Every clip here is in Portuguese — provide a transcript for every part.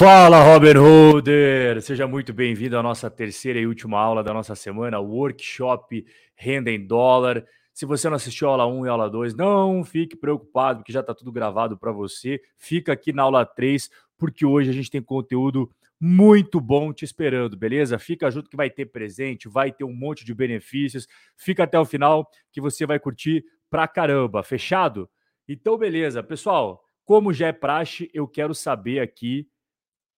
Fala, Robert Holder! Seja muito bem-vindo à nossa terceira e última aula da nossa semana, Workshop Renda em Dólar. Se você não assistiu a aula 1 e a aula 2, não fique preocupado, porque já está tudo gravado para você. Fica aqui na aula 3, porque hoje a gente tem conteúdo muito bom te esperando, beleza? Fica junto que vai ter presente, vai ter um monte de benefícios. Fica até o final que você vai curtir pra caramba, fechado? Então, beleza. Pessoal, como já é praxe, eu quero saber aqui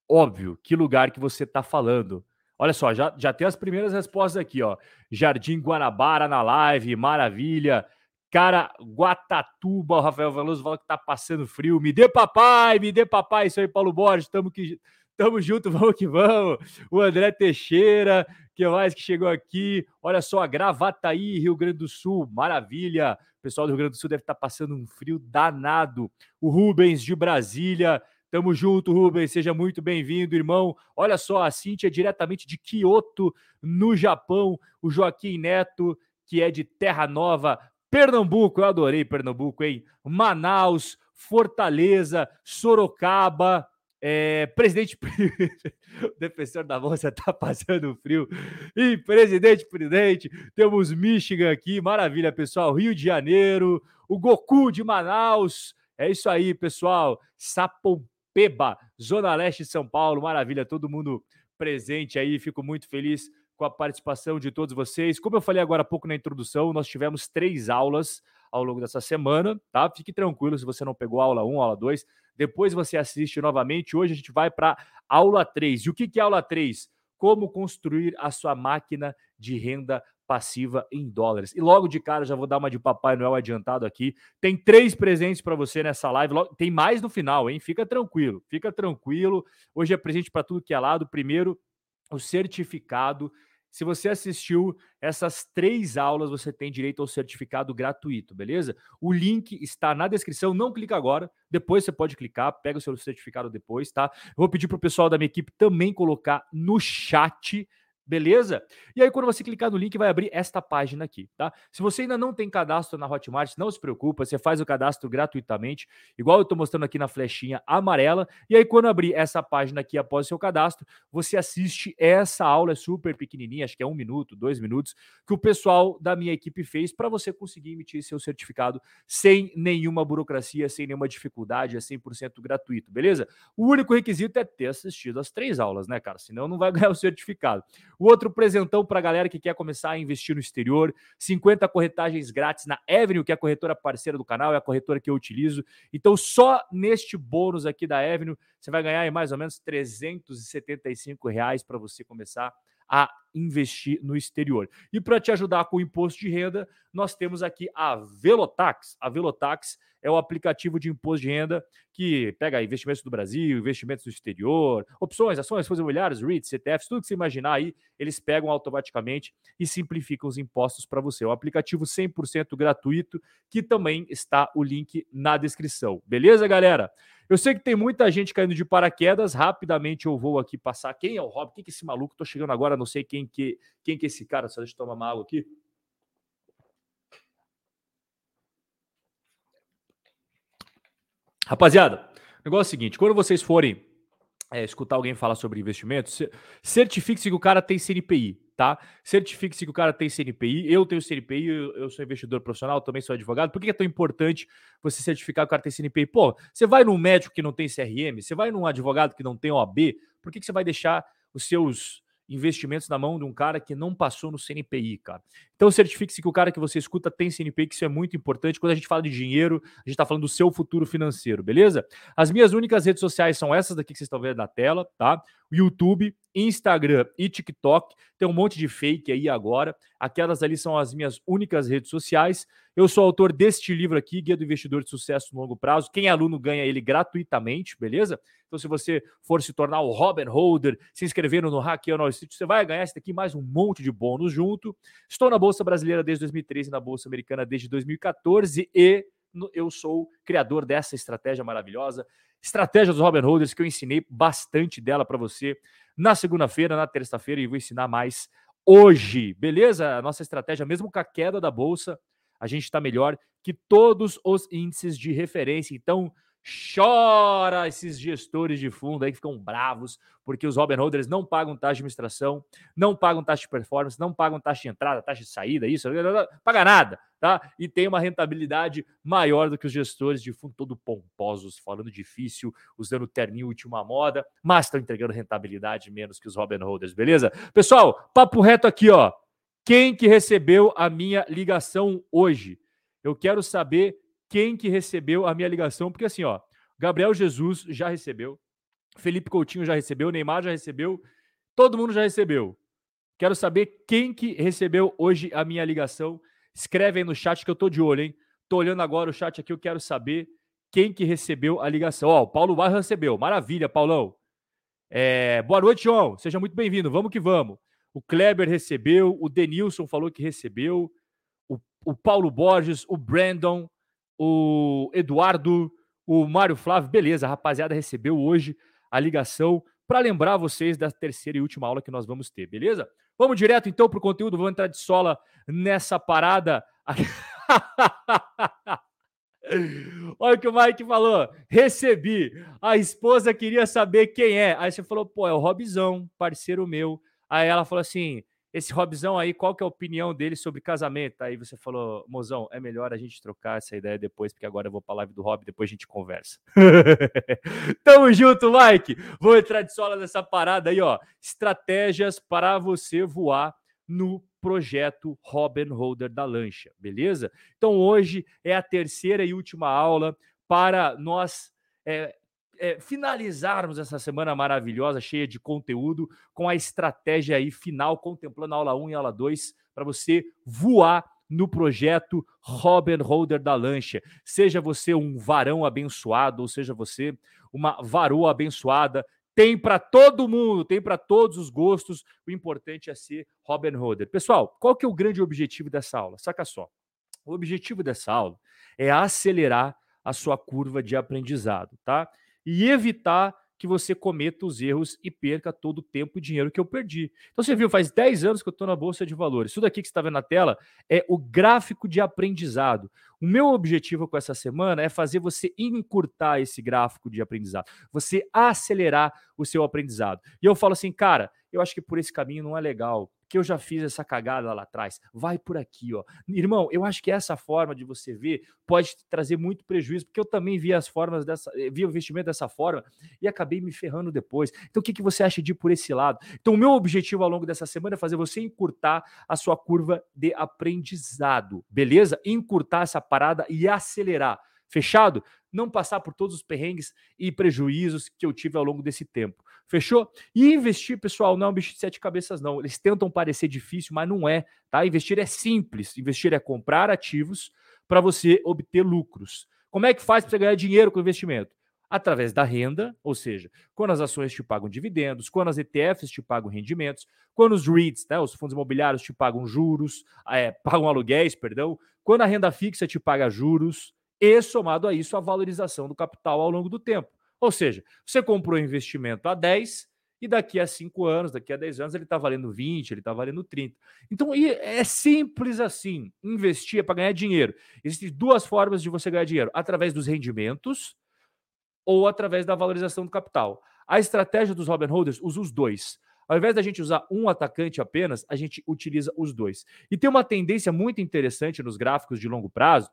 óbvio que lugar que você está falando. Olha só, já, já tem as primeiras respostas aqui, ó. Jardim Guanabara na live, maravilha. Cara, Guatatuba, o Rafael Veloso fala que tá passando frio. Me dê papai, me dê papai. Isso aí, Paulo Borges, tamo, que, tamo junto, vamos que vamos. O André Teixeira, que mais que chegou aqui? Olha só, Gravataí, Rio Grande do Sul, maravilha. O pessoal do Rio Grande do Sul deve estar tá passando um frio danado. O Rubens de Brasília, Tamo junto, Rubens. Seja muito bem-vindo, irmão. Olha só, a Cintia é diretamente de Kyoto, no Japão. O Joaquim Neto, que é de Terra Nova, Pernambuco. Eu adorei Pernambuco, hein? Manaus, Fortaleza, Sorocaba. É, presidente, defensor da moça tá passando frio. E presidente, presidente, temos Michigan aqui, maravilha, pessoal. Rio de Janeiro, o Goku de Manaus. É isso aí, pessoal. Sapão Peba, Zona Leste de São Paulo. Maravilha, todo mundo presente aí. Fico muito feliz com a participação de todos vocês. Como eu falei agora há pouco na introdução, nós tivemos três aulas ao longo dessa semana, tá? Fique tranquilo se você não pegou aula 1, aula 2. Depois você assiste novamente. Hoje a gente vai para aula 3. E o que é aula 3? Como construir a sua máquina de renda passiva em dólares. E logo de cara, já vou dar uma de Papai Noel adiantado aqui. Tem três presentes para você nessa live. Tem mais no final, hein? Fica tranquilo, fica tranquilo. Hoje é presente para tudo que é lado. Primeiro, o certificado. Se você assistiu essas três aulas, você tem direito ao certificado gratuito, beleza? O link está na descrição. Não clica agora, depois você pode clicar, pega o seu certificado depois, tá? Eu vou pedir para o pessoal da minha equipe também colocar no chat Beleza? E aí, quando você clicar no link, vai abrir esta página aqui, tá? Se você ainda não tem cadastro na Hotmart, não se preocupa, você faz o cadastro gratuitamente, igual eu estou mostrando aqui na flechinha amarela. E aí, quando abrir essa página aqui após o seu cadastro, você assiste essa aula, é super pequenininha, acho que é um minuto, dois minutos, que o pessoal da minha equipe fez para você conseguir emitir seu certificado sem nenhuma burocracia, sem nenhuma dificuldade, é 100% gratuito, beleza? O único requisito é ter assistido as três aulas, né, cara? Senão não vai ganhar o certificado. O outro presentão para a galera que quer começar a investir no exterior, 50 corretagens grátis na Avenue, que é a corretora parceira do canal, é a corretora que eu utilizo. Então, só neste bônus aqui da Avenue, você vai ganhar mais ou menos 375 reais para você começar a investir no exterior. E para te ajudar com o imposto de renda, nós temos aqui a Velotax. A Velotax é o aplicativo de imposto de renda que pega investimentos do Brasil, investimentos do exterior, opções, ações, fundos imobiliários, REITs, CTFs, tudo que você imaginar aí, eles pegam automaticamente e simplificam os impostos para você. É um aplicativo 100% gratuito, que também está o link na descrição. Beleza, galera? Eu sei que tem muita gente caindo de paraquedas, rapidamente eu vou aqui passar. Quem é o Rob? Quem que é esse maluco? Tô chegando agora, não sei quem que, quem que é esse cara, só deixa eu tomar uma água aqui. Rapaziada, o negócio é o seguinte: quando vocês forem é, escutar alguém falar sobre investimentos, certifique-se que o cara tem CNPI, tá? Certifique-se que o cara tem CNPI. Eu tenho CNPI, eu, sou investidor profissional, também sou advogado. Por que é tão importante você certificar que o cara tem CNPI? Pô, você vai num médico que não tem CRM, você vai num advogado que não tem OAB, por que, que você vai deixar os seus investimentos na mão de um cara que não passou no CNPI, cara. Então certifique-se que o cara que você escuta tem CNPI, que isso é muito importante. Quando a gente fala de dinheiro, a gente está falando do seu futuro financeiro, beleza? As minhas únicas redes sociais são essas daqui que vocês estão vendo na tela, tá? YouTube, Instagram e TikTok. Tem um monte de fake aí agora. Aquelas ali são as minhas únicas redes sociais. Eu sou autor deste livro aqui, Guia do Investidor de Sucesso no Longo Prazo. Quem é aluno ganha ele gratuitamente, beleza? Então, se você for se tornar o Robin Holder, se inscrevendo no Hackeio Wall Street, você vai ganhar esse daqui mais um monte de bônus junto. Estou na Bolsa Brasileira desde 2013 e na Bolsa Americana desde 2014 e eu sou criador dessa estratégia maravilhosa, estratégia dos Robin Holders, que eu ensinei bastante dela para você na segunda-feira, na terça-feira e vou ensinar mais hoje, beleza? A nossa estratégia, mesmo com a queda da bolsa, a gente está melhor que todos os índices de referência. Então, Chora esses gestores de fundo aí que ficam bravos porque os Robin Holders não pagam taxa de administração, não pagam taxa de performance, não pagam taxa de entrada, taxa de saída, isso, paga nada, tá? E tem uma rentabilidade maior do que os gestores de fundo todo pomposos, falando difícil, usando terninho última moda, mas estão entregando rentabilidade menos que os Robin Holders, beleza? Pessoal, papo reto aqui, ó. Quem que recebeu a minha ligação hoje? Eu quero saber quem que recebeu a minha ligação, porque assim, ó, Gabriel Jesus já recebeu, Felipe Coutinho já recebeu, Neymar já recebeu, todo mundo já recebeu. Quero saber quem que recebeu hoje a minha ligação. Escreve aí no chat que eu tô de olho, hein? Tô olhando agora o chat aqui, eu quero saber quem que recebeu a ligação. Ó, o Paulo Barro recebeu. Maravilha, Paulão. É, boa noite, João. Seja muito bem-vindo. Vamos que vamos. O Kleber recebeu, o Denilson falou que recebeu, o, o Paulo Borges, o Brandon, o Eduardo, o Mário Flávio. Beleza, a rapaziada recebeu hoje a ligação para lembrar vocês da terceira e última aula que nós vamos ter, beleza? Vamos direto então para o conteúdo, vamos entrar de sola nessa parada. Olha o que o Mike falou. Recebi. A esposa queria saber quem é. Aí você falou, pô, é o Robzão, parceiro meu. Aí ela falou assim: esse Robzão aí, qual que é a opinião dele sobre casamento? Aí você falou, mozão, é melhor a gente trocar essa ideia depois, porque agora eu vou pra live do Rob, depois a gente conversa. Tamo junto, Mike! Vou entrar de sola nessa parada aí, ó. Estratégias para você voar no projeto Robin Holder da lancha, beleza? Então hoje é a terceira e última aula para nós é, é, finalizarmos essa semana maravilhosa, cheia de conteúdo, com a estratégia aí final, contemplando a aula 1 e a aula 2, para você voar no projeto Robin Holder da Lancha. Seja você um varão abençoado, ou seja você uma varoa abençoada, tem para todo mundo, tem para todos os gostos. O importante é ser Robin Holder. Pessoal, qual que é o grande objetivo dessa aula? Saca só. O objetivo dessa aula é acelerar a sua curva de aprendizado, tá? E evitar que você cometa os erros e perca todo o tempo e dinheiro que eu perdi. Então você viu, faz 10 anos que eu estou na Bolsa de Valores. Isso daqui que você está vendo na tela é o gráfico de aprendizado. O meu objetivo com essa semana é fazer você encurtar esse gráfico de aprendizado, você acelerar o seu aprendizado. E eu falo assim, cara, eu acho que por esse caminho não é legal que eu já fiz essa cagada lá atrás. Vai por aqui, ó. Irmão, eu acho que essa forma de você ver pode trazer muito prejuízo, porque eu também vi as formas dessa, eh, vi o investimento dessa forma e acabei me ferrando depois. Então, o que, que você acha de ir por esse lado? Então, o meu objetivo ao longo dessa semana é fazer você encurtar a sua curva de aprendizado, beleza? Encurtar essa parada e acelerar. Fechado? Não passar por todos os perrengues e prejuízos que eu tive ao longo desse tempo. Fechou? E investir, pessoal, não é um bicho de sete cabeças, não. Eles tentam parecer difícil, mas não é, tá? Investir é simples. Investir é comprar ativos para você obter lucros. Como é que faz para você ganhar dinheiro com investimento? Através da renda, ou seja, quando as ações te pagam dividendos, quando as ETFs te pagam rendimentos, quando os REITs, né, os fundos imobiliários, te pagam juros, é, pagam aluguéis, perdão, quando a renda fixa te paga juros, e somado a isso a valorização do capital ao longo do tempo. Ou seja, você comprou investimento a 10 e daqui a 5 anos, daqui a 10 anos, ele está valendo 20, ele está valendo 30. Então, é simples assim. Investir é para ganhar dinheiro. Existem duas formas de você ganhar dinheiro: através dos rendimentos ou através da valorização do capital. A estratégia dos Robin Holders usa os dois. Ao invés da gente usar um atacante apenas, a gente utiliza os dois. E tem uma tendência muito interessante nos gráficos de longo prazo,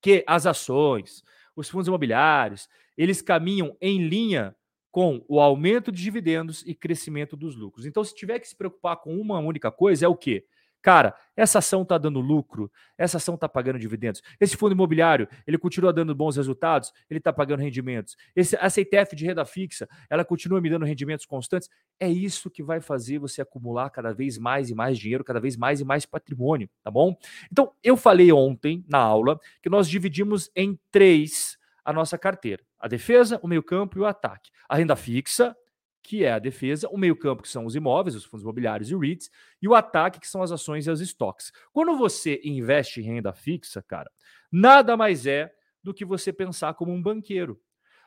que as ações, os fundos imobiliários, eles caminham em linha com o aumento de dividendos e crescimento dos lucros. Então, se tiver que se preocupar com uma única coisa, é o quê? Cara, essa ação está dando lucro, essa ação está pagando dividendos. Esse fundo imobiliário, ele continua dando bons resultados, ele está pagando rendimentos. Esse, essa ETF de renda fixa, ela continua me dando rendimentos constantes. É isso que vai fazer você acumular cada vez mais e mais dinheiro, cada vez mais e mais patrimônio, tá bom? Então, eu falei ontem na aula que nós dividimos em três a nossa carteira: a defesa, o meio-campo e o ataque. A renda fixa, que é a defesa, o meio-campo, que são os imóveis, os fundos imobiliários e REITs, e o ataque, que são as ações e os estoques. Quando você investe em renda fixa, cara, nada mais é do que você pensar como um banqueiro.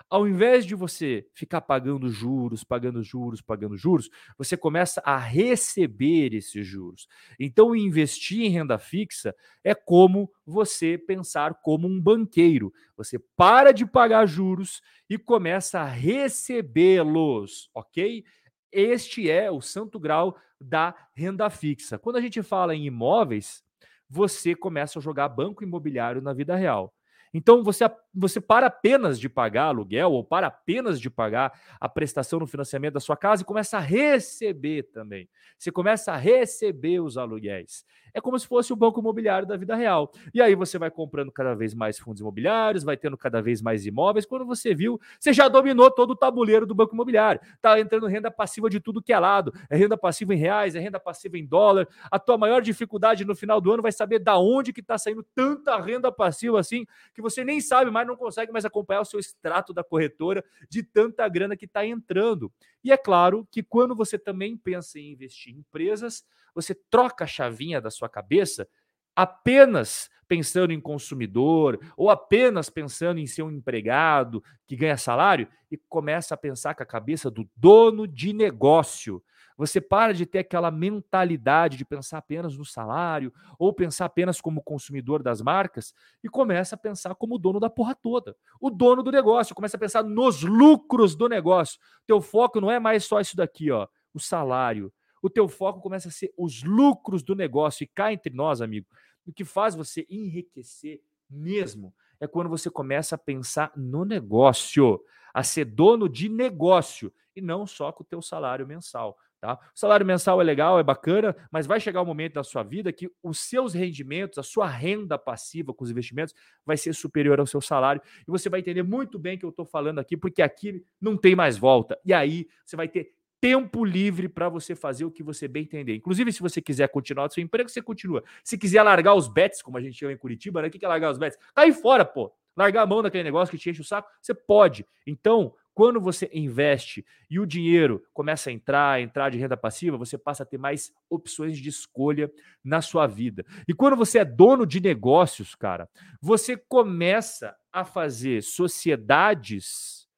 Ao invés de você ficar pagando juros, pagando juros, pagando juros, você começa a receber esses juros. Então, investir em renda fixa é como você pensar como um banqueiro. Você para de pagar juros e começa a recebê-los, ok? Este é o santo grau da renda fixa. Quando a gente fala em imóveis, você começa a jogar banco imobiliário na vida real. Então você, você para apenas de pagar aluguel ou para apenas de pagar a prestação no financiamento da sua casa e começa a receber também. Você começa a receber os aluguéis. É como se fosse o banco imobiliário da vida real. E aí você vai comprando cada vez mais fundos imobiliários, vai tendo cada vez mais imóveis. Quando você viu, você já dominou todo o tabuleiro do banco imobiliário. Tá entrando renda passiva de tudo que é lado. É renda passiva em reais, é renda passiva em dólar. A tua maior dificuldade no final do ano vai saber da onde que está saindo tanta renda passiva assim que você nem sabe mais, não consegue mais acompanhar o seu extrato da corretora de tanta grana que está entrando. E é claro que quando você também pensa em investir em empresas, você troca a chavinha da sua cabeça apenas pensando em consumidor ou apenas pensando em ser um empregado que ganha salário e começa a pensar com a cabeça do dono de negócio. Você para de ter aquela mentalidade de pensar apenas no salário ou pensar apenas como consumidor das marcas e começa a pensar como dono da porra toda. O dono do negócio, começa a pensar nos lucros do negócio. Teu foco não é mais só isso daqui, ó, o salário, o teu foco começa a ser os lucros do negócio. E cá entre nós, amigo, o que faz você enriquecer mesmo é quando você começa a pensar no negócio, a ser dono de negócio e não só com o teu salário mensal. Tá? O salário mensal é legal, é bacana, mas vai chegar um momento da sua vida que os seus rendimentos, a sua renda passiva com os investimentos vai ser superior ao seu salário e você vai entender muito bem o que eu estou falando aqui, porque aqui não tem mais volta. E aí você vai ter tempo livre para você fazer o que você bem entender. Inclusive, se você quiser continuar o seu emprego, você continua. Se quiser largar os bets, como a gente chama em Curitiba, né? O que é largar os bets? Cai fora, pô. Largar a mão daquele negócio que te enche o saco, você pode. Então, quando você investe e o dinheiro começa a entrar, entrar de renda passiva, você passa a ter mais opções de escolha na sua vida. E quando você é dono de negócios, cara, você começa a fazer sociedades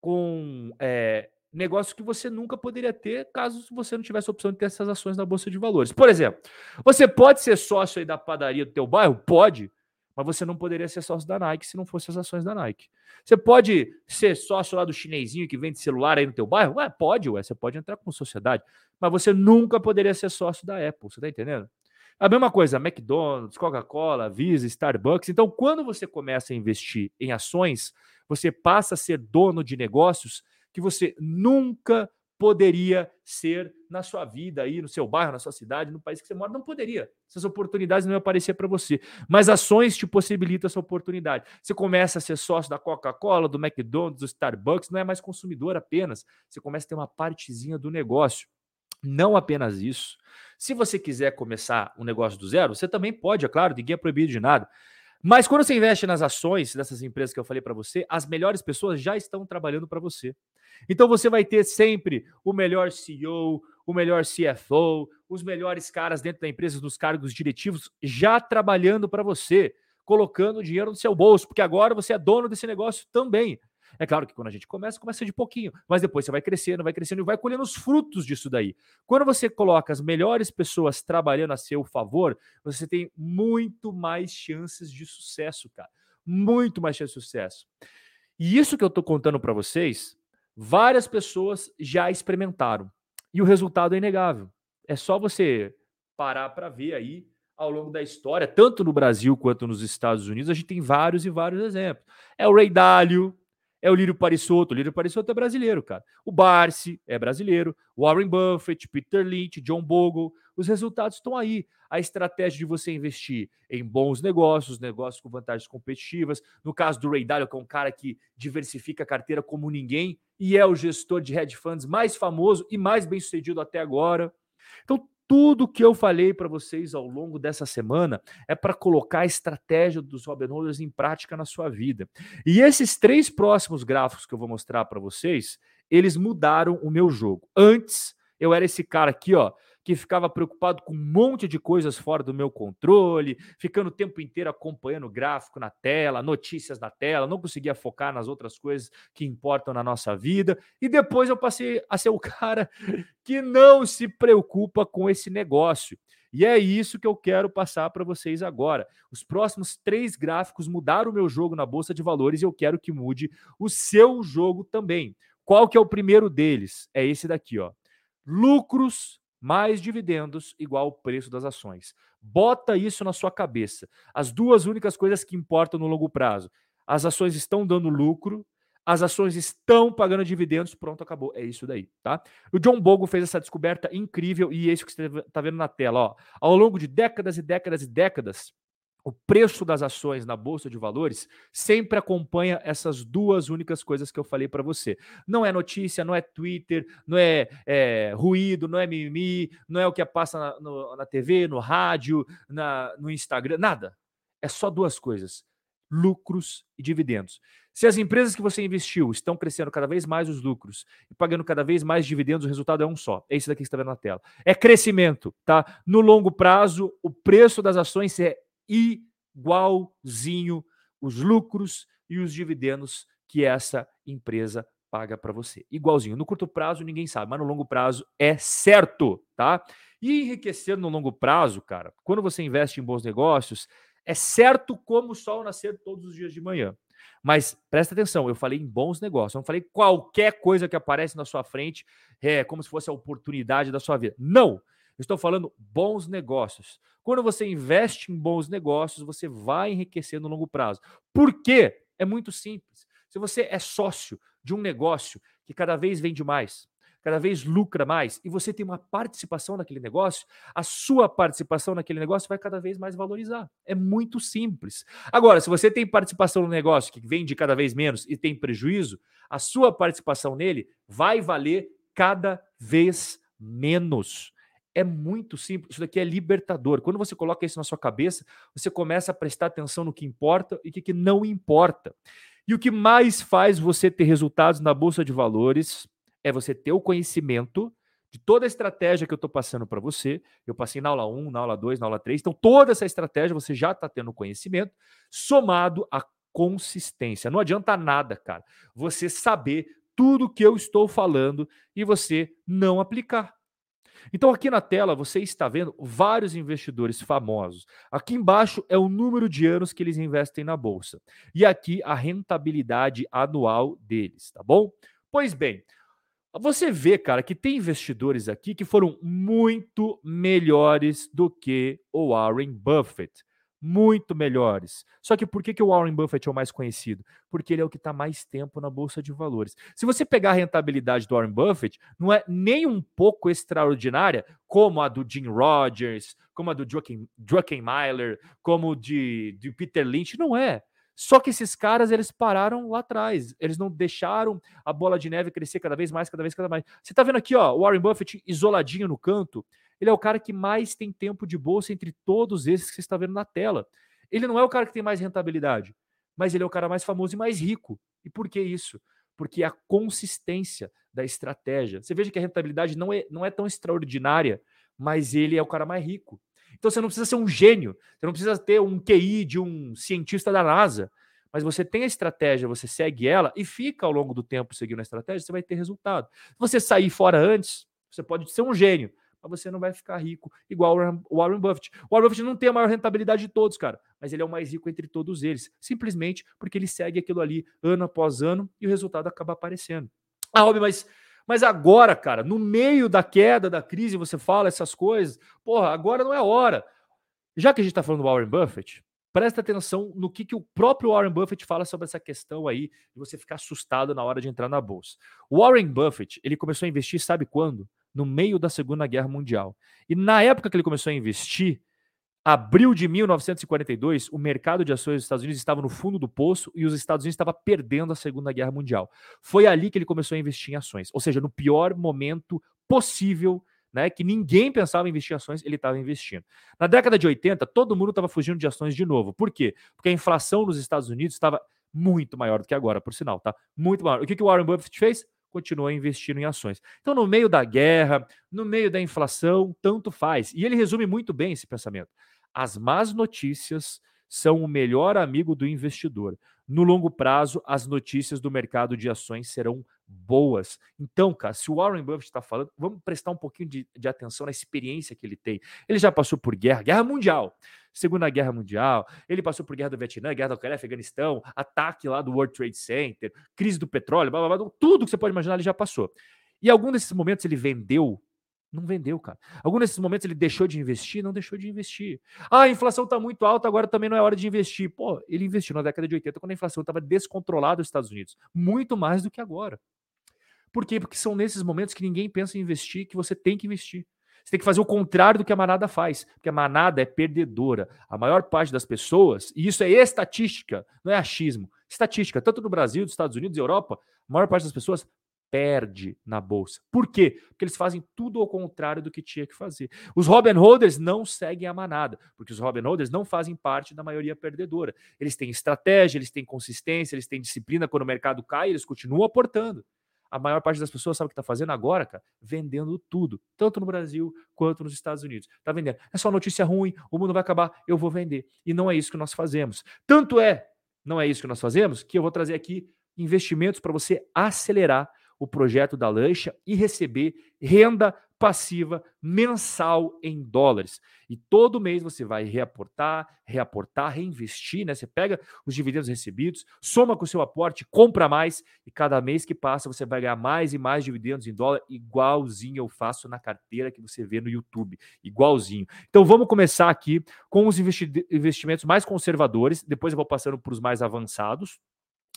com é, negócio que você nunca poderia ter caso você não tivesse a opção de ter essas ações na bolsa de valores. Por exemplo, você pode ser sócio aí da padaria do teu bairro, pode, mas você não poderia ser sócio da Nike se não fosse as ações da Nike. Você pode ser sócio lá do chinesinho que vende celular aí no teu bairro? Ué, pode, ué, você pode entrar com sociedade, mas você nunca poderia ser sócio da Apple, você tá entendendo? A mesma coisa, McDonald's, Coca-Cola, Visa, Starbucks. Então, quando você começa a investir em ações, você passa a ser dono de negócios que você nunca poderia ser na sua vida aí, no seu bairro, na sua cidade, no país que você mora, não poderia. Essas oportunidades não iam aparecer para você. Mas ações te possibilitam essa oportunidade. Você começa a ser sócio da Coca-Cola, do McDonald's, do Starbucks, não é mais consumidor apenas. Você começa a ter uma partezinha do negócio. Não apenas isso. Se você quiser começar um negócio do zero, você também pode, é claro, ninguém é proibido de nada. Mas quando você investe nas ações dessas empresas que eu falei para você, as melhores pessoas já estão trabalhando para você. Então você vai ter sempre o melhor CEO, o melhor CFO, os melhores caras dentro da empresa, nos cargos diretivos, já trabalhando para você, colocando dinheiro no seu bolso, porque agora você é dono desse negócio também. É claro que quando a gente começa, começa de pouquinho, mas depois você vai crescendo, vai crescendo e vai colhendo os frutos disso daí. Quando você coloca as melhores pessoas trabalhando a seu favor, você tem muito mais chances de sucesso, cara. Muito mais chances de sucesso. E isso que eu tô contando para vocês Várias pessoas já experimentaram e o resultado é inegável. É só você parar para ver aí ao longo da história, tanto no Brasil quanto nos Estados Unidos, a gente tem vários e vários exemplos. É o Ray Dalio, é o Lírio Parisotto. O Lírio Parisotto é brasileiro, cara. O Barsi é brasileiro. Warren Buffett, Peter Lynch, John Bogle. Os resultados estão aí. A estratégia de você investir em bons negócios, negócios com vantagens competitivas. No caso do Ray Dalio, que é um cara que diversifica a carteira como ninguém e é o gestor de hedge funds mais famoso e mais bem sucedido até agora. Então, tudo que eu falei para vocês ao longo dessa semana é para colocar a estratégia dos Robin Hooders em prática na sua vida. E esses três próximos gráficos que eu vou mostrar para vocês, eles mudaram o meu jogo. Antes, eu era esse cara aqui, ó, que ficava preocupado com um monte de coisas fora do meu controle, ficando o tempo inteiro acompanhando o gráfico na tela, notícias na tela, não conseguia focar nas outras coisas que importam na nossa vida. E depois eu passei a ser o cara que não se preocupa com esse negócio. E é isso que eu quero passar para vocês agora. Os próximos três gráficos mudaram o meu jogo na Bolsa de Valores e eu quero que mude o seu jogo também. Qual que é o primeiro deles? É esse daqui, ó. Lucros mais dividendos igual o preço das ações. Bota isso na sua cabeça. As duas únicas coisas que importam no longo prazo. As ações estão dando lucro, as ações estão pagando dividendos, pronto, acabou. É isso daí, tá? O John Bogle fez essa descoberta incrível e é isso que você está vendo na tela, ó. Ao longo de décadas e décadas e décadas, o preço das ações na bolsa de valores sempre acompanha essas duas únicas coisas que eu falei para você. Não é notícia, não é Twitter, não é, é, ruído, não é mimimi, não é o que passa na, no, na TV, no rádio, na, no Instagram, nada. É só duas coisas: lucros e dividendos. Se as empresas que você investiu estão crescendo cada vez mais os lucros e pagando cada vez mais dividendos, o resultado é um só. É esse daqui que está vendo na tela. É crescimento, tá? No longo prazo, o preço das ações é igualzinho os lucros e os dividendos que essa empresa paga para você. Igualzinho. No curto prazo ninguém sabe, mas no longo prazo é certo, tá? E enriquecer no longo prazo, cara, quando você investe em bons negócios, é certo como o sol nascer todos os dias de manhã. Mas presta atenção, eu falei em bons negócios, eu não falei qualquer coisa que aparece na sua frente, é como se fosse a oportunidade da sua vida. Não! Estou falando bons negócios. Quando você investe em bons negócios, você vai enriquecer no longo prazo. Por quê? É muito simples. Se você é sócio de um negócio que cada vez vende mais, cada vez lucra mais e você tem uma participação naquele negócio, a sua participação naquele negócio vai cada vez mais valorizar. É muito simples. Agora, se você tem participação no negócio que vende cada vez menos e tem prejuízo, a sua participação nele vai valer cada vez menos. É muito simples. Isso daqui é libertador. Quando você coloca isso na sua cabeça, você começa a prestar atenção no que importa e o que não importa. E o que mais faz você ter resultados na bolsa de valores é você ter o conhecimento de toda a estratégia que eu estou passando para você. Eu passei na aula 1, na aula 2, na aula 3. Então, toda essa estratégia você já está tendo conhecimento, somado à consistência. Não adianta nada, cara, você saber tudo que eu estou falando e você não aplicar. Então, aqui na tela você está vendo vários investidores famosos. Aqui embaixo é o número de anos que eles investem na bolsa. E aqui a rentabilidade anual deles, tá bom? Pois bem, você vê, cara, que tem investidores aqui que foram muito melhores do que o Warren Buffett. Muito melhores. Só que por que, que o Warren Buffett é o mais conhecido? Porque ele é o que está mais tempo na Bolsa de Valores. Se você pegar a rentabilidade do Warren Buffett, não é nem um pouco extraordinária, como a do Jim Rogers, como a do Druckenmiller, como de, de Peter Lynch. Não é. Só que esses caras, eles pararam lá atrás. Eles não deixaram a bola de neve crescer cada vez mais, cada vez, cada mais. Você tá vendo aqui, ó, o Warren Buffett isoladinho no canto. Ele é o cara que mais tem tempo de bolsa entre todos esses que você está vendo na tela. Ele não é o cara que tem mais rentabilidade, mas ele é o cara mais famoso e mais rico. E por que isso? Porque a consistência da estratégia. Você veja que a rentabilidade não é, não é tão extraordinária, mas ele é o cara mais rico. Então você não precisa ser um gênio, você não precisa ter um QI de um cientista da NASA, mas você tem a estratégia, você segue ela e fica ao longo do tempo seguindo a estratégia, você vai ter resultado. Se você sair fora antes, você pode ser um gênio, mas você não vai ficar rico igual o Warren Buffett. O Warren Buffett não tem a maior rentabilidade de todos, cara, mas ele é o mais rico entre todos eles, simplesmente porque ele segue aquilo ali ano após ano e o resultado acaba aparecendo. Ah, Rob, mas mas agora, cara, no meio da queda, da crise, você fala essas coisas. Porra, agora não é hora. Já que a gente está falando do Warren Buffett, presta atenção no que, que o próprio Warren Buffett fala sobre essa questão aí de você ficar assustado na hora de entrar na bolsa. O Warren Buffett, ele começou a investir, sabe quando? No meio da Segunda Guerra Mundial. E na época que ele começou a investir, Abril de 1942, o mercado de ações dos Estados Unidos estava no fundo do poço e os Estados Unidos estavam perdendo a Segunda Guerra Mundial. Foi ali que ele começou a investir em ações, ou seja, no pior momento possível, né, que ninguém pensava em investir em ações, ele estava investindo. Na década de 80, todo mundo estava fugindo de ações de novo. Por quê? Porque a inflação nos Estados Unidos estava muito maior do que agora, por sinal, tá? Muito maior. O que, que o Warren Buffett fez? Continua investindo em ações. Então, no meio da guerra, no meio da inflação, tanto faz. E ele resume muito bem esse pensamento. As más notícias são o melhor amigo do investidor. No longo prazo, as notícias do mercado de ações serão boas. Então, cara, se o Warren Buffett está falando, vamos prestar um pouquinho de, de, atenção na experiência que ele tem. Ele já passou por guerra, guerra mundial, Segunda Guerra Mundial, ele passou por guerra do Vietnã, guerra da Coreia, Afeganistão, ataque lá do World Trade Center, crise do petróleo, blá, blá, blá, tudo que você pode imaginar ele já passou. E algum desses momentos ele vendeu não vendeu, cara. Algum desses momentos ele deixou de investir? Não deixou de investir. Ah, a inflação está muito alta, agora também não é hora de investir. Pô, ele investiu na década de 80 quando a inflação estava descontrolada nos Estados Unidos. Muito mais do que agora. Por quê? Porque são nesses momentos que ninguém pensa em investir, que você tem que investir. Você tem que fazer o contrário do que a manada faz, porque a manada é perdedora. A maior parte das pessoas, e isso é estatística, não é achismo, estatística, tanto no Brasil, nos Estados Unidos e Europa, a maior parte das pessoas perde na bolsa. Por quê? Porque eles fazem tudo ao contrário do que tinha que fazer. Os Robin Holders não seguem a manada, porque os Robin Holders não fazem parte da maioria perdedora. Eles têm estratégia, eles têm consistência, eles têm disciplina. Quando o mercado cai, eles continuam aportando. A maior parte das pessoas sabe o que está fazendo agora, cara? Vendendo tudo, tanto no Brasil quanto nos Estados Unidos. Está vendendo. É só notícia ruim, o mundo vai acabar, eu vou vender. E não é isso que nós fazemos. Tanto é, não é isso que nós fazemos, que eu vou trazer aqui investimentos para você acelerar o projeto da lancha e receber renda passiva mensal em dólares. E todo mês você vai reaportar, reaportar, reinvestir, né? Você pega os dividendos recebidos, soma com o seu aporte, compra mais e cada mês que passa você vai ganhar mais e mais dividendos em dólar, igualzinho eu faço na carteira que você vê no YouTube, igualzinho. Então vamos começar aqui com os investimentos mais conservadores, depois eu vou passando para os mais avançados.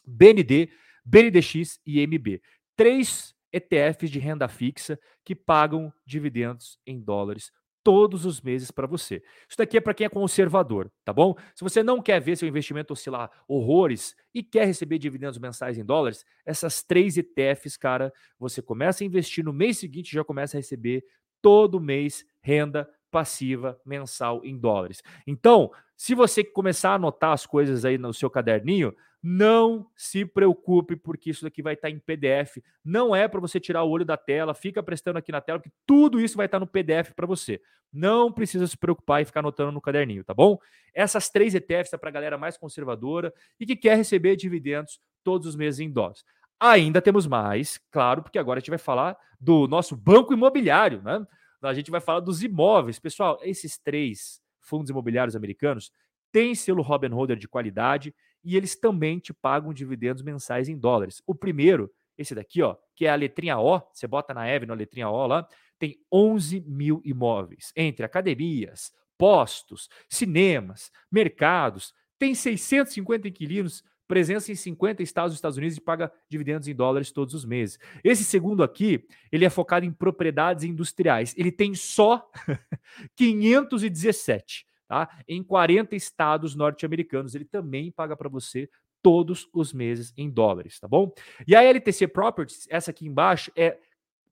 BND, BNDX e MB três ETFs de renda fixa que pagam dividendos em dólares todos os meses para você. Isso daqui é para quem é conservador, tá bom? Se você não quer ver seu investimento oscilar horrores e quer receber dividendos mensais em dólares, essas três ETFs, cara, você começa a investir no mês seguinte já começa a receber todo mês renda passiva mensal em dólares. Então, se você começar a anotar as coisas aí no seu caderninho, não se preocupe, porque isso daqui vai estar em PDF. Não é para você tirar o olho da tela, fica prestando aqui na tela, que tudo isso vai estar no PDF para você. Não precisa se preocupar e ficar anotando no caderninho, tá bom? Essas três ETFs é para a galera mais conservadora e que quer receber dividendos todos os meses em dólares. Ainda temos mais, claro, porque agora a gente vai falar do nosso banco imobiliário, né? A gente vai falar dos imóveis. Pessoal, esses três fundos imobiliários americanos têm selo Robin Holder de qualidade e eles também te pagam dividendos mensais em dólares. O primeiro, esse daqui, ó, que é a letrinha O, você bota na Eve, na letrinha O lá, tem 11 mil imóveis, entre academias, postos, cinemas, mercados, tem 650 inquilinos, presença em 50 estados dos Estados Unidos e paga dividendos em dólares todos os meses. Esse segundo aqui, ele é focado em propriedades industriais. Ele tem só 517 tá? Em 40 estados norte-americanos, ele também paga para você todos os meses em dólares, tá bom? E a LTC Properties, essa aqui embaixo, é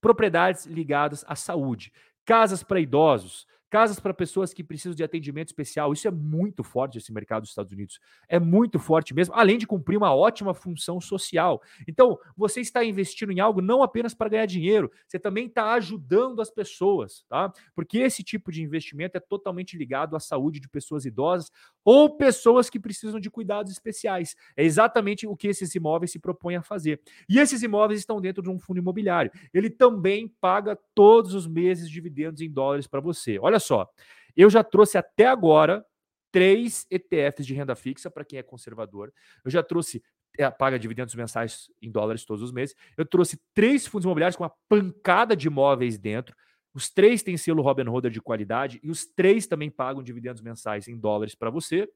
propriedades ligadas à saúde, casas para idosos, casas para pessoas que precisam de atendimento especial. Isso é muito forte esse mercado dos Estados Unidos. É muito forte mesmo, além de cumprir uma ótima função social. Então, você está investindo em algo não apenas para ganhar dinheiro, você também está ajudando as pessoas, tá? Porque esse tipo de investimento é totalmente ligado à saúde de pessoas idosas ou pessoas que precisam de cuidados especiais. É exatamente o que esses imóveis se propõem a fazer. E esses imóveis estão dentro de um fundo imobiliário. Ele também paga todos os meses dividendos em dólares para você. Olha só, eu já trouxe até agora três ETFs de renda fixa para quem é conservador. Eu já trouxe é, paga dividendos mensais em dólares todos os meses. Eu trouxe três fundos imobiliários com uma pancada de imóveis dentro. Os três têm selo Robin Holder de qualidade e os três também pagam dividendos mensais em dólares para você.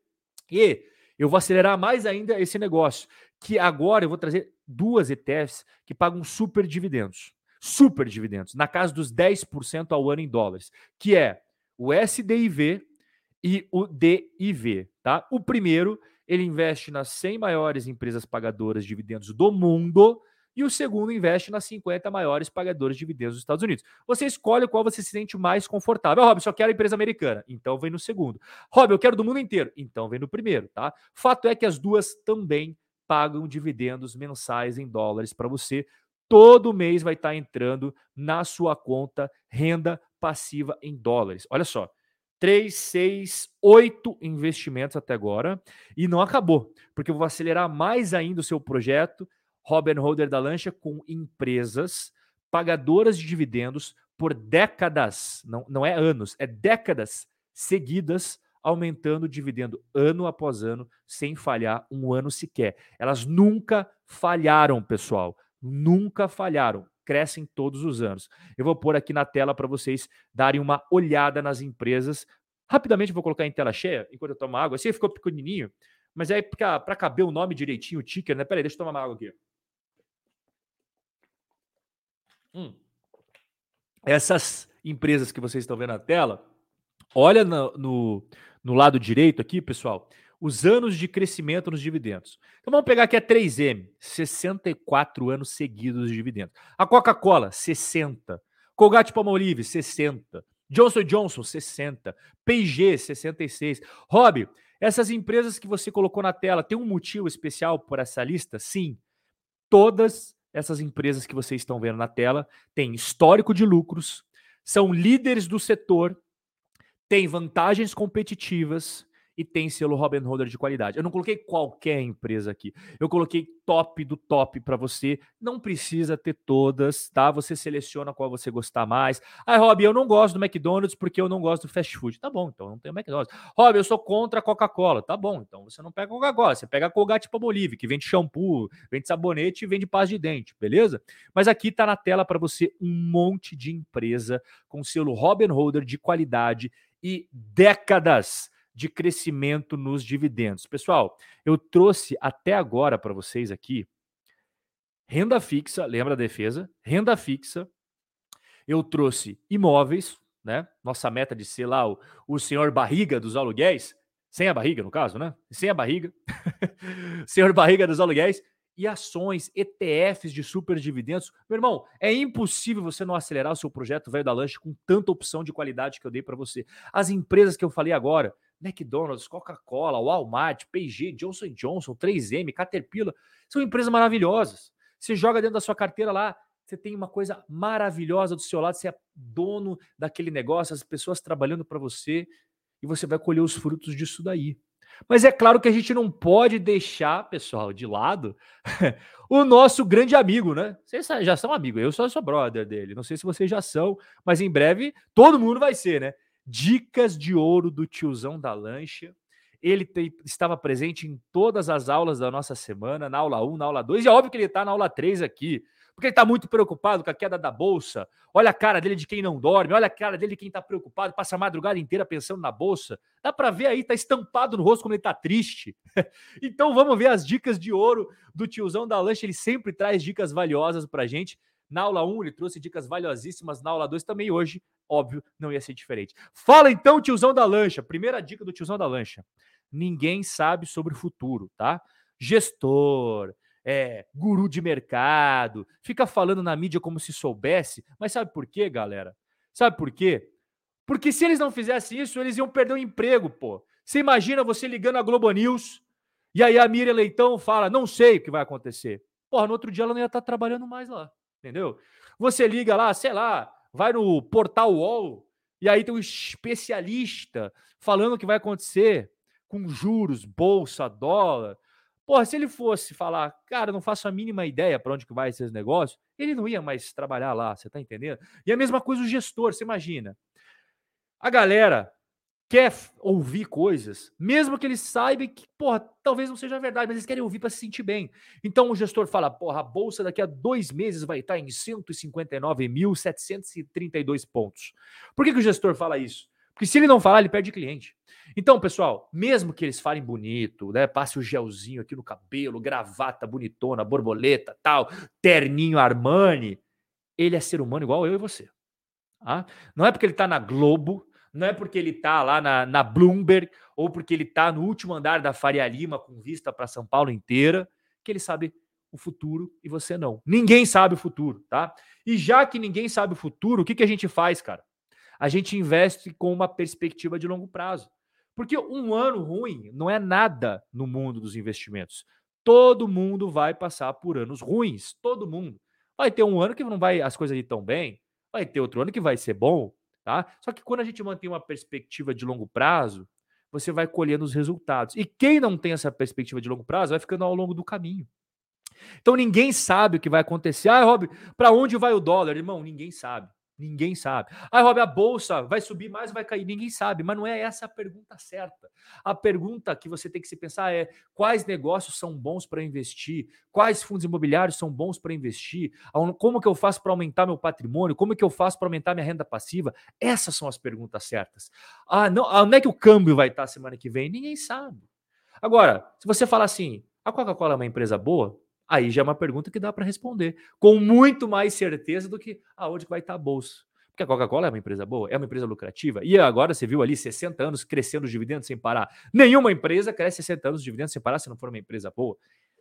E eu vou acelerar mais ainda esse negócio, que agora eu vou trazer duas ETFs que pagam super dividendos. Super dividendos, na casa dos 10% ao ano em dólares, que é o SDIV e o DIV, tá? O primeiro, ele investe nas 100 maiores empresas pagadoras de dividendos do mundo e o segundo investe nas 50 maiores pagadoras de dividendos dos Estados Unidos. Você escolhe qual você se sente mais confortável. Rob, só quero a empresa americana, então vem no segundo. Rob, eu quero do mundo inteiro, então vem no primeiro, tá? Fato é que as duas também pagam dividendos mensais em dólares para você todo mês vai estar tá entrando na sua conta renda passiva em dólares. Olha só, 3, 6, 8 investimentos até agora e não acabou, porque eu vou acelerar mais ainda o seu projeto Robin Holder da Lancha com empresas pagadoras de dividendos por décadas, não, não é anos, é décadas seguidas aumentando o dividendo ano após ano, sem falhar um ano sequer. Elas nunca falharam, pessoal. Nunca falharam. Crescem todos os anos. Eu vou pôr aqui na tela para vocês darem uma olhada nas empresas. Rapidamente vou colocar em tela cheia, enquanto eu tomo água. Assim ficou pequenininho, mas é para caber o nome direitinho, o ticker, né? Peraí, deixa eu tomar uma água aqui. Hum. Essas empresas que vocês estão vendo na tela, olha no, no, no lado direito aqui, pessoal, os anos de crescimento nos dividendos. Então vamos pegar aqui a 3M, 64 anos seguidos de dividendos. A Coca-Cola, 60. Colgate Palmolive, 60. Johnson Johnson, 60. P&G, 66. Rob, essas empresas que você colocou na tela, tem um motivo especial por essa lista? Sim. Todas essas empresas que vocês estão vendo na tela têm histórico de lucros, são líderes do setor, têm vantagens competitivas e tem selo Robin Holder de qualidade. Eu não coloquei qualquer empresa aqui. Eu coloquei top do top para você. Não precisa ter todas, tá? Você seleciona qual você gostar mais. Ah, Rob, eu não gosto do McDonald's porque eu não gosto do fast food. Tá bom, então não tem McDonald's. Rob, eu sou contra a Coca-Cola. Tá bom, então você não pega Coca-Cola. Você pega a Colgate Palmolive, que vende shampoo, vende sabonete e vende paz de dente, beleza? Mas aqui tá na tela para você um monte de empresa com selo Robin Holder de qualidade e décadas de crescimento nos dividendos. Pessoal, eu trouxe até agora para vocês aqui renda fixa, lembra da defesa? Renda fixa. Eu trouxe imóveis, né? Nossa meta de ser lá o, o senhor barriga dos aluguéis, sem a barriga, no caso, né? Sem a barriga. senhor barriga dos aluguéis e ações, ETFs de super dividendos. Meu irmão, é impossível você não acelerar o seu projeto velho da lanche com tanta opção de qualidade que eu dei para você. As empresas que eu falei agora, McDonald's, Coca-Cola, Walmart, P&G, Johnson Johnson, 3M, Caterpillar, são empresas maravilhosas. Você joga dentro da sua carteira lá, você tem uma coisa maravilhosa do seu lado, você é dono daquele negócio, as pessoas trabalhando para você e você vai colher os frutos disso daí. Mas é claro que a gente não pode deixar, pessoal, de lado o nosso grande amigo, né? Vocês já são amigos, eu sou, sou brother dele. Não sei se vocês já são, mas em breve todo mundo vai ser, né? Dicas de ouro do tiozão da lancha. Ele te, estava presente em todas as aulas da nossa semana, na aula 1, na aula 2, e é óbvio que ele está na aula 3 aqui, porque ele está muito preocupado com a queda da bolsa. Olha a cara dele de quem não dorme, olha a cara dele de quem está preocupado, passa a madrugada inteira pensando na bolsa. Dá para ver aí, está estampado no rosto como ele está triste. então vamos ver as dicas de ouro do tiozão da lancha. Ele sempre traz dicas valiosas para gente. Na aula 1, ele trouxe dicas valiosíssimas. Na aula 2 também hoje, óbvio, não ia ser diferente. Fala então, tiozão da lancha. Primeira dica do tiozão da lancha. Ninguém sabe sobre o futuro, tá? Gestor, é, guru de mercado, fica falando na mídia como se soubesse, mas sabe por quê, galera? Sabe por quê? Porque se eles não fizessem isso, eles iam perder o emprego, pô. Você imagina você ligando a Globo News e aí a Miriam Leitão fala: não sei o que vai acontecer. Porra, no outro dia ela não ia estar trabalhando mais lá entendeu? Você liga lá, sei lá, vai no portal UOL e aí tem um especialista falando o que vai acontecer com juros, bolsa, dólar. Porra, se ele fosse falar, cara, não faço a mínima ideia para onde que vai esses negócios, ele não ia mais trabalhar lá, você tá entendendo? E a mesma coisa o gestor, você imagina. A galera quer ouvir coisas, mesmo que eles saibam que, porra, talvez não seja verdade, mas eles querem ouvir para se sentir bem. Então o gestor fala, porra, a bolsa daqui a dois meses vai estar em 159.732 pontos. Por que, que o gestor fala isso? Porque se ele não falar, ele perde cliente. Então, pessoal, mesmo que eles falem bonito, né, passe o gelzinho aqui no cabelo, gravata bonitona, borboleta, tal, terninho Armani, ele é ser humano igual eu e você. Ah? Não é porque ele está na Globo, não é porque ele está lá na, na Bloomberg ou porque ele está no último andar da Faria Lima com vista para São Paulo inteira que ele sabe o futuro e você não. Ninguém sabe o futuro, tá? E já que ninguém sabe o futuro, o que, que a gente faz, cara? A gente investe com uma perspectiva de longo prazo. Porque um ano ruim não é nada no mundo dos investimentos. Todo mundo vai passar por anos ruins, todo mundo. Vai ter um ano que não vai as coisas ir tão bem, vai ter outro ano que vai ser bom, tá? Só que quando a gente mantém uma perspectiva de longo prazo, você vai colhendo os resultados. E quem não tem essa perspectiva de longo prazo vai ficando ao longo do caminho. Então ninguém sabe o que vai acontecer. Ah, Rob, para onde vai o dólar? Irmão, ninguém sabe. Ninguém sabe. Ah, Rob, a bolsa vai subir mais ou vai cair? Ninguém sabe, mas não é essa a pergunta certa. A pergunta que você tem que se pensar é: quais negócios são bons para investir? Quais fundos imobiliários são bons para investir? Como que eu faço para aumentar meu patrimônio? Como que eu faço para aumentar minha renda passiva? Essas são as perguntas certas. Ah, não, onde é que o câmbio vai estar semana que vem? Ninguém sabe. Agora, se você falar assim, a Coca-Cola é uma empresa boa? Aí já é uma pergunta que dá para responder com muito mais certeza do que aonde vai estar a bolsa. Porque a Coca-Cola é uma empresa boa, é uma empresa lucrativa. E agora você viu ali 60 anos crescendo os dividendos sem parar. Nenhuma empresa cresce 60 anos os dividendos sem parar se não for uma empresa boa.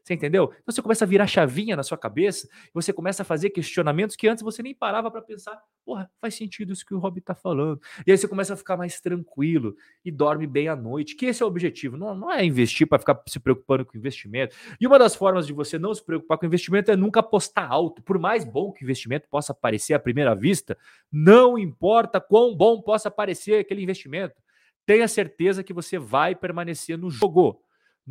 Você entendeu? Então você começa a virar chavinha na sua cabeça você começa a fazer questionamentos que antes você nem parava para pensar. Porra, faz sentido isso que o Rob está falando. E aí você começa a ficar mais tranquilo e dorme bem à noite. Que esse é o objetivo. Não, não é investir para ficar se preocupando com investimento. E uma das formas de você não se preocupar com investimento é nunca apostar alto. Por mais bom que o investimento possa parecer à primeira vista, não importa quão bom possa parecer aquele investimento. Tenha certeza que você vai permanecer no jogo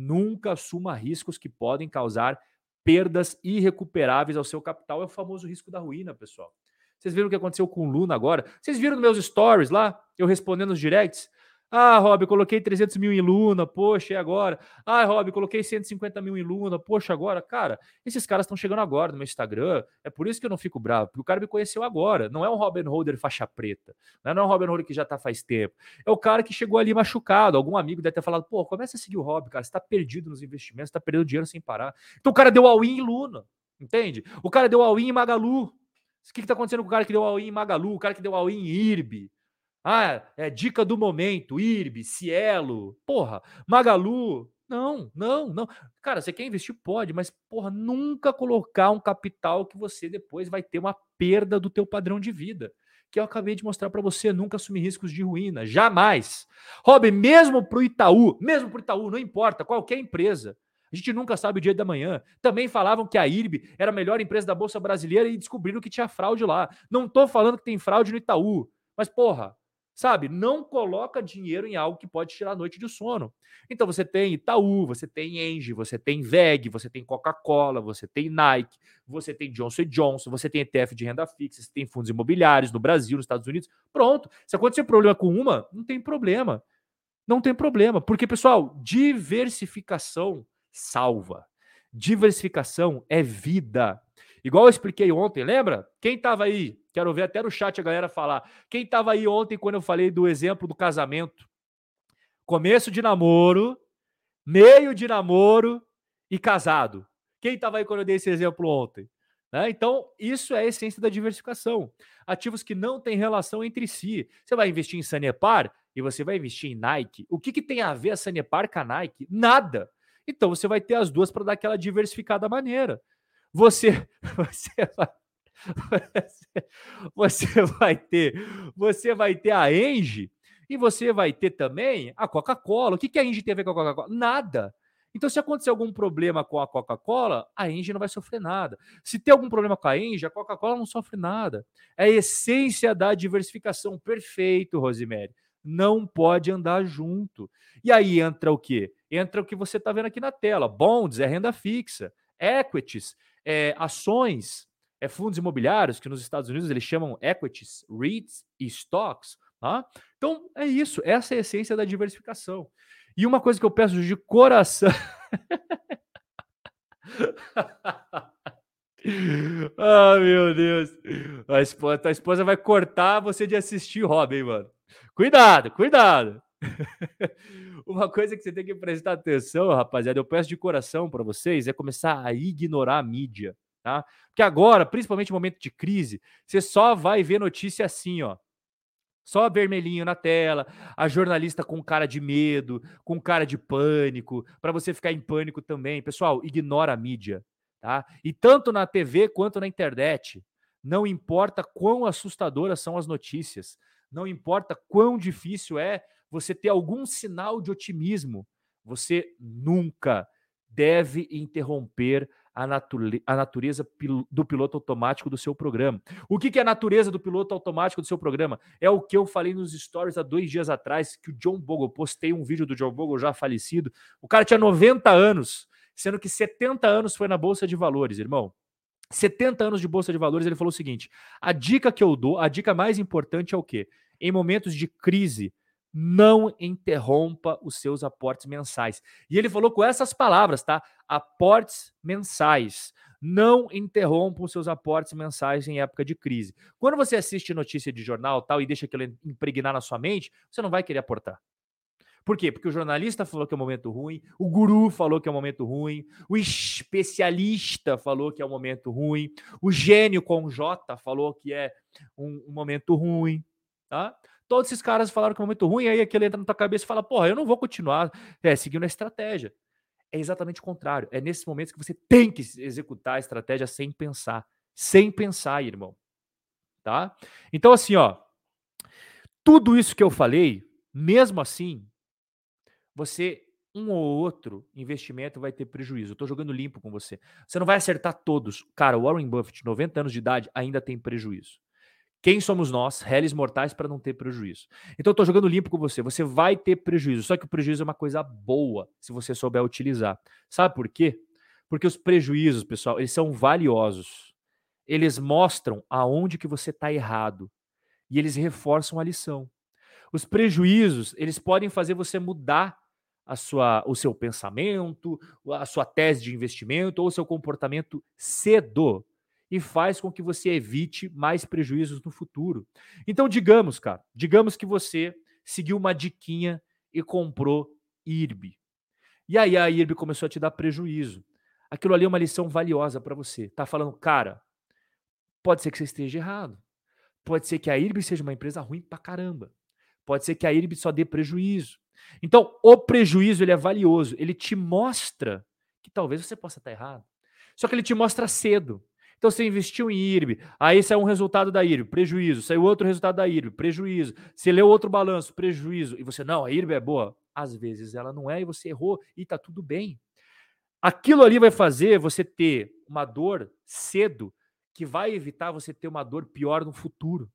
Nunca assuma riscos que podem causar perdas irrecuperáveis ao seu capital. É o famoso risco da ruína, pessoal. Vocês viram o que aconteceu com o Luna agora? Vocês viram meus stories lá, eu respondendo os directs? Ah, Rob, coloquei 300 mil em Luna, poxa, e agora? Ah, Rob, coloquei 150 mil em Luna, poxa, agora? Cara, esses caras estão chegando agora no meu Instagram, é por isso que eu não fico bravo, porque o cara me conheceu agora, não é um Robin Holder faixa preta, não é um Robin Holder que já tá faz tempo, é o cara que chegou ali machucado, algum amigo deve ter falado, pô, começa a seguir o Rob, cara, você tá perdido nos investimentos, tá perdendo dinheiro sem parar. Então o cara deu all-in em Luna, entende? O cara deu all-in em Magalu, o que, que tá acontecendo com o cara que deu all-in em Magalu, o cara que deu all-in em IRB, ah, é dica do momento, IRB, Cielo, porra, Magalu. Não, não, não. Cara, você quer investir? Pode, mas, porra, nunca colocar um capital que você depois vai ter uma perda do teu padrão de vida. Que eu acabei de mostrar para você, nunca assumir riscos de ruína, jamais. Rob, mesmo para o Itaú, mesmo para o Itaú, não importa, qualquer empresa, a gente nunca sabe o dia da manhã. Também falavam que a IRB era a melhor empresa da Bolsa Brasileira e descobriram que tinha fraude lá. Não estou falando que tem fraude no Itaú, mas, porra, Sabe? Não coloca dinheiro em algo que pode tirar a noite de sono. Então você tem Itaú, você tem Engie, você tem VEG, você tem Coca-Cola, você tem Nike, você tem Johnson Johnson, você tem ETF de renda fixa, você tem fundos imobiliários no Brasil, nos Estados Unidos. Pronto. Se acontecer problema com uma, não tem problema. Não tem problema. Porque, pessoal, diversificação salva. Diversificação é vida. Igual eu expliquei ontem, lembra? Quem estava aí? Quero ver até no chat a galera falar. Quem estava aí ontem quando eu falei do exemplo do casamento? Começo de namoro, meio de namoro e casado. Quem estava aí quando eu dei esse exemplo ontem? Né? Então, isso é a essência da diversificação. Ativos que não têm relação entre si. Você vai investir em Sanepar e você vai investir em Nike. O que, que tem a ver a Sanepar com a Nike? Nada. Então, você vai ter as duas para dar aquela diversificada maneira você, você vai, você vai ter, você vai ter a Engie e você vai ter também a Coca-Cola. O que, que a Engie tem a ver com a Coca-Cola? Nada. Então, se acontecer algum problema com a Coca-Cola, a Engie não vai sofrer nada. Se tem algum problema com a Engie, a Coca-Cola não sofre nada. É a essência da diversificação. Perfeito, Rosemary. Não pode andar junto. E aí entra o quê? Entra o que você está vendo aqui na tela. Bonds é renda fixa. Equities é, ações, é, fundos imobiliários, que nos Estados Unidos eles chamam equities, REITs e stocks. Tá? Então, é isso. Essa é a essência da diversificação. E uma coisa que eu peço de coração. ah, meu Deus. A esposa, a esposa vai cortar você de assistir Robin, mano. Cuidado, cuidado. Uma coisa que você tem que prestar atenção, rapaziada, eu peço de coração para vocês, é começar a ignorar a mídia, tá? Porque agora, principalmente no momento de crise, você só vai ver notícia assim, ó. Só vermelhinho na tela, a jornalista com cara de medo, com cara de pânico, para você ficar em pânico também. Pessoal, ignora a mídia, tá? E tanto na TV quanto na internet, não importa quão assustadoras são as notícias, não importa quão difícil é você ter algum sinal de otimismo, você nunca deve interromper a, nature, a natureza do piloto automático do seu programa. O que, que é a natureza do piloto automático do seu programa? É o que eu falei nos stories há dois dias atrás, que o John Bogle, postei um vídeo do John Bogle já falecido. O cara tinha 90 anos, sendo que 70 anos foi na Bolsa de Valores, irmão. 70 anos de Bolsa de Valores, ele falou o seguinte: a dica que eu dou, a dica mais importante é o quê? Em momentos de crise, não interrompa os seus aportes mensais. E ele falou com essas palavras, tá? Aportes mensais. Não interrompam os seus aportes mensais em época de crise. Quando você assiste notícia de jornal tal e deixa aquilo impregnar na sua mente, você não vai querer aportar. Por quê? Porque o jornalista falou que é um momento ruim, o guru falou que é um momento ruim, o especialista falou que é um momento ruim, o gênio com J falou que é um, um momento ruim, tá? Todos esses caras falaram que é um momento ruim, aí aquele entra na tua cabeça e fala, porra, eu não vou continuar é, seguindo a estratégia. É exatamente o contrário. É nesses momentos que você tem que executar a estratégia sem pensar. Sem pensar, irmão. Tá? Então, assim, ó. Tudo isso que eu falei, mesmo assim, você, um ou outro investimento vai ter prejuízo. Eu tô jogando limpo com você. Você não vai acertar todos. Cara, Warren Buffett, 90 anos de idade, ainda tem prejuízo. Quem somos nós, réis mortais, para não ter prejuízo? Então eu estou jogando limpo com você. Você vai ter prejuízo, só que o prejuízo é uma coisa boa se você souber utilizar. Sabe por quê? Porque os prejuízos, pessoal, eles são valiosos. Eles mostram aonde que você está errado e eles reforçam a lição. Os prejuízos, eles podem fazer você mudar a sua, o seu pensamento, a sua tese de investimento ou o seu comportamento cedo e faz com que você evite mais prejuízos no futuro. Então, digamos, cara, digamos que você seguiu uma diquinha e comprou IRB. E aí a IRB começou a te dar prejuízo. Aquilo ali é uma lição valiosa para você. Tá falando, cara, pode ser que você esteja errado. Pode ser que a IRB seja uma empresa ruim pra caramba. Pode ser que a IRB só dê prejuízo. Então, o prejuízo ele é valioso. Ele te mostra que talvez você possa estar errado. Só que ele te mostra cedo. Então você investiu em IRB, aí saiu um resultado da IRB, prejuízo, saiu outro resultado da IRB, prejuízo. Você leu outro balanço, prejuízo, e você, não, a IRB é boa. Às vezes ela não é e você errou e tá tudo bem. Aquilo ali vai fazer você ter uma dor cedo que vai evitar você ter uma dor pior no futuro.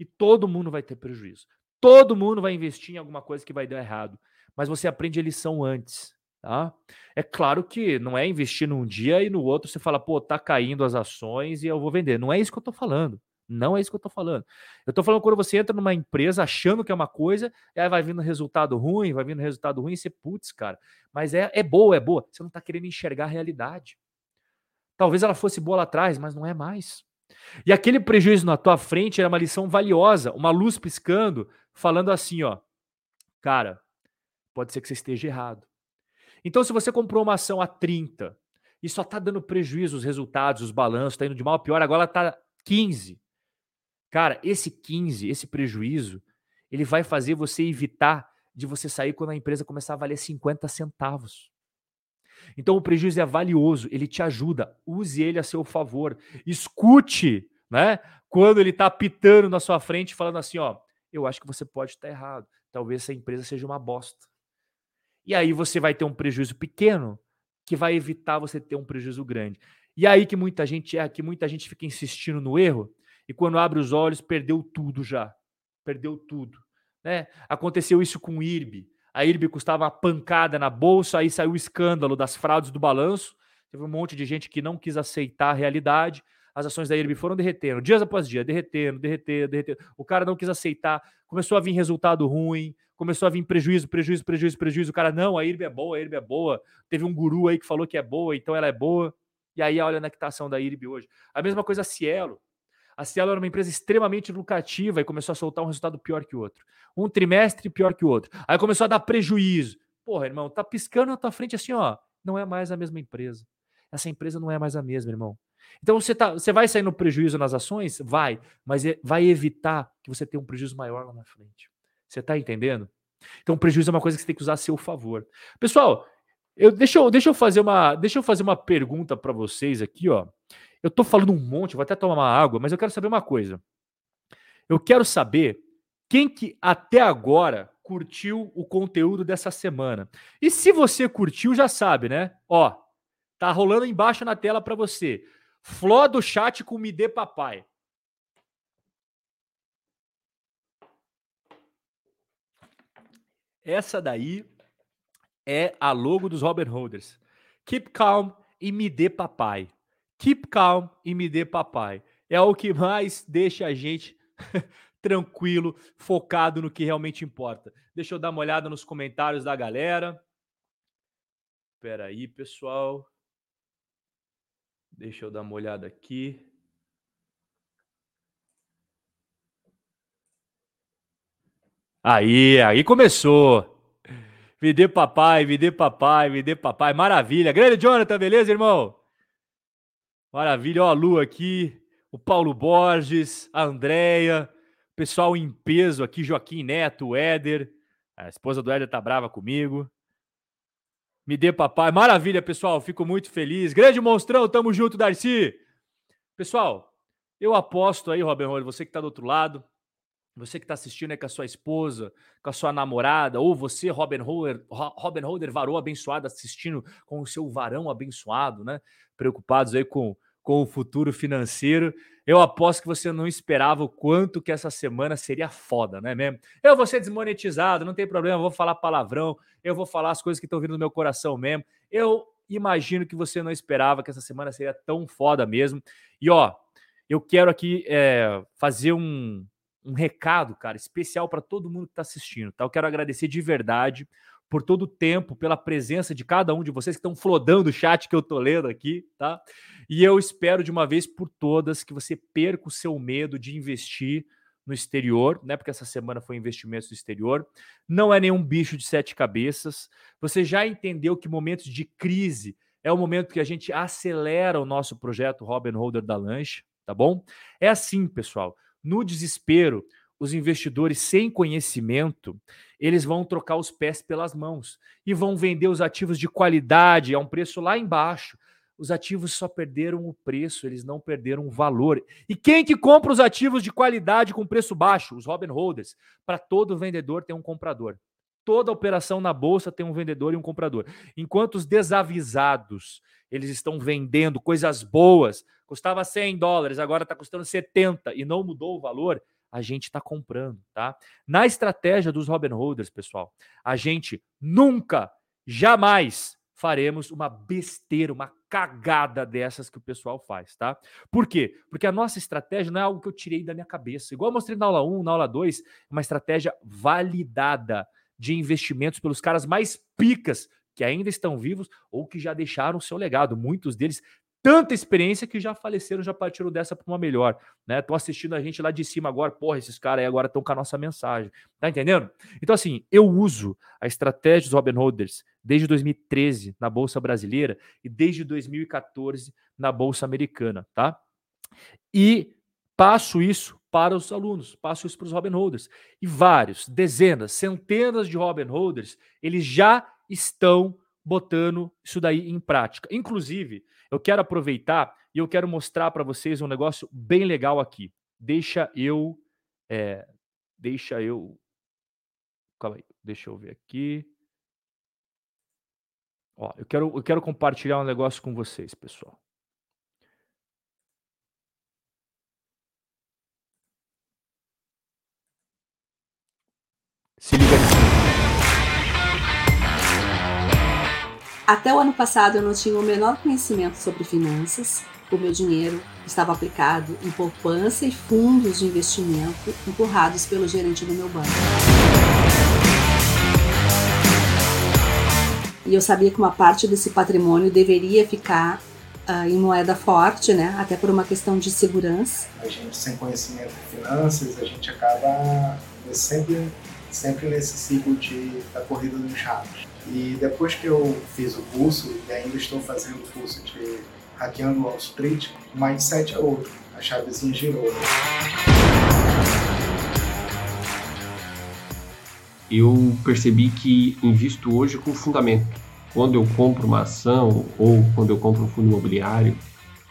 E todo mundo vai ter prejuízo. Todo mundo vai investir em alguma coisa que vai dar errado. Mas você aprende a lição antes. Tá? É claro que não é investir num dia e no outro você fala, pô, tá caindo as ações e eu vou vender. Não é isso que eu tô falando. Não é isso que eu tô falando. Eu tô falando quando você entra numa empresa achando que é uma coisa, e aí vai vindo resultado ruim, vai vindo resultado ruim, e você, putz, cara, mas é, é boa, é boa. Você não tá querendo enxergar a realidade. Talvez ela fosse boa lá atrás, mas não é mais. E aquele prejuízo na tua frente era uma lição valiosa, uma luz piscando, falando assim, ó, cara, pode ser que você esteja errado. Então, se você comprou uma ação a 30 e só está dando prejuízo os resultados, os balanços, está indo de mal a pior, agora está 15. Cara, esse 15, esse prejuízo, ele vai fazer você evitar de você sair quando a empresa começar a valer 50 centavos. Então o prejuízo é valioso, ele te ajuda, use ele a seu favor. Escute, né? Quando ele está pitando na sua frente, falando assim, ó, eu acho que você pode estar errado. Talvez essa empresa seja uma bosta. E aí você vai ter um prejuízo pequeno que vai evitar você ter um prejuízo grande. E aí que muita gente é, que muita gente fica insistindo no erro e quando abre os olhos perdeu tudo já. Perdeu tudo, né? Aconteceu isso com o IRB. A IRB custava uma pancada na bolsa, aí saiu o escândalo das fraudes do balanço. Teve um monte de gente que não quis aceitar a realidade. As ações da IRB foram derretendo, dias após dia, derretendo, derretendo, derretendo. O cara não quis aceitar, começou a vir resultado ruim, começou a vir prejuízo, prejuízo, prejuízo, prejuízo. O cara, não, a IRB é boa, a IRB é boa. Teve um guru aí que falou que é boa, então ela é boa. E aí, olha na quitação da IRB hoje. A mesma coisa a Cielo. A Cielo era uma empresa extremamente lucrativa e começou a soltar um resultado pior que o outro. Um trimestre pior que o outro. Aí começou a dar prejuízo. Porra, irmão, tá piscando na tua frente assim, ó. Não é mais a mesma empresa. Essa empresa não é mais a mesma, irmão. Então você, tá, você vai sair no prejuízo nas ações? Vai, mas é, vai evitar que você tenha um prejuízo maior lá na frente. Você está entendendo? Então, prejuízo é uma coisa que você tem que usar a seu favor. Pessoal, eu, deixa, eu, deixa, eu fazer uma, deixa eu fazer uma pergunta para vocês aqui, ó. Eu estou falando um monte, vou até tomar uma água, mas eu quero saber uma coisa. Eu quero saber quem que até agora curtiu o conteúdo dessa semana. E se você curtiu, já sabe, né? Ó, Tá rolando embaixo na tela para você. Fló do chat com Me Dê Papai. Essa daí é a logo dos Robert Holders. Keep calm e me dê papai. Keep calm e me dê papai. É o que mais deixa a gente tranquilo, focado no que realmente importa. Deixa eu dar uma olhada nos comentários da galera. Espera aí, pessoal. Deixa eu dar uma olhada aqui. Aí, aí começou. Me dê papai, me dê papai, me dê papai. Maravilha. Grande Jonathan, beleza, irmão? Maravilha. Ó, a Lu aqui, o Paulo Borges, a Andréia, pessoal em peso aqui, Joaquim Neto, o Éder. A esposa do Éder tá brava comigo. Me dê papai. Maravilha, pessoal. Fico muito feliz. Grande monstrão, tamo junto, Darcy. Pessoal, eu aposto aí, Robin Hood, você que tá do outro lado, você que está assistindo aí com a sua esposa, com a sua namorada, ou você, Robin Holder, Robin Holder, varou abençoado, assistindo com o seu varão abençoado, né? Preocupados aí com, com o futuro financeiro. Eu aposto que você não esperava o quanto que essa semana seria foda, né mesmo? Eu vou ser desmonetizado, não tem problema, eu vou falar palavrão, eu vou falar as coisas que estão vindo no meu coração mesmo. Eu imagino que você não esperava que essa semana seria tão foda mesmo. E ó, eu quero aqui é, fazer um, um recado, cara, especial para todo mundo que está assistindo, tá? Eu quero agradecer de verdade por todo o tempo, pela presença de cada um de vocês que estão flodando o chat que eu tô lendo aqui, tá? E eu espero de uma vez por todas que você perca o seu medo de investir no exterior, né? Porque essa semana foi investimentos no exterior. Não é nenhum bicho de sete cabeças. Você já entendeu que momentos de crise é o momento que a gente acelera o nosso projeto Robin Holder da Lanche, tá bom? É assim, pessoal. No desespero, os investidores sem conhecimento, eles vão trocar os pés pelas mãos e vão vender os ativos de qualidade a um preço lá embaixo. Os ativos só perderam o preço, eles não perderam o valor. E quem que compra os ativos de qualidade com preço baixo? Os Robin Holders. Para todo vendedor tem um comprador. Toda operação na bolsa tem um vendedor e um comprador. Enquanto os desavisados, eles estão vendendo coisas boas, custava 100 dólares, agora está custando 70 e não mudou o valor, a gente está comprando, tá? Na estratégia dos Robin Holders, pessoal, a gente nunca, jamais faremos uma besteira, uma cagada dessas que o pessoal faz, tá? Por quê? Porque a nossa estratégia não é algo que eu tirei da minha cabeça. Igual eu mostrei na aula 1, na aula 2, é uma estratégia validada de investimentos pelos caras mais picas que ainda estão vivos ou que já deixaram o seu legado. Muitos deles tanta experiência que já faleceram, já partiram dessa para uma melhor, né? Tô assistindo a gente lá de cima agora, porra, esses caras aí agora estão com a nossa mensagem, tá entendendo? Então assim, eu uso a estratégia dos Robin Holders desde 2013 na bolsa brasileira e desde 2014 na bolsa americana, tá? E passo isso para os alunos, passo isso para os Robin Holders. E vários, dezenas, centenas de Robin Holders, eles já estão botando isso daí em prática. Inclusive, eu quero aproveitar e eu quero mostrar para vocês um negócio bem legal aqui. Deixa eu. É, deixa eu. Calma aí, deixa eu ver aqui. Ó, eu quero, eu quero compartilhar um negócio com vocês, pessoal. Se liga Até o ano passado eu não tinha o menor conhecimento sobre finanças. O meu dinheiro estava aplicado em poupança e fundos de investimento empurrados pelo gerente do meu banco. E eu sabia que uma parte desse patrimônio deveria ficar uh, em moeda forte, né? Até por uma questão de segurança. A gente sem conhecimento de finanças, a gente acaba sempre, sempre nesse ciclo de, da corrida dos ratos. E depois que eu fiz o curso, e ainda estou fazendo o curso de Hackeando Wall Street, o mindset é outro, a chavezinha girou. Eu percebi que invisto hoje com fundamento. Quando eu compro uma ação, ou quando eu compro um fundo imobiliário,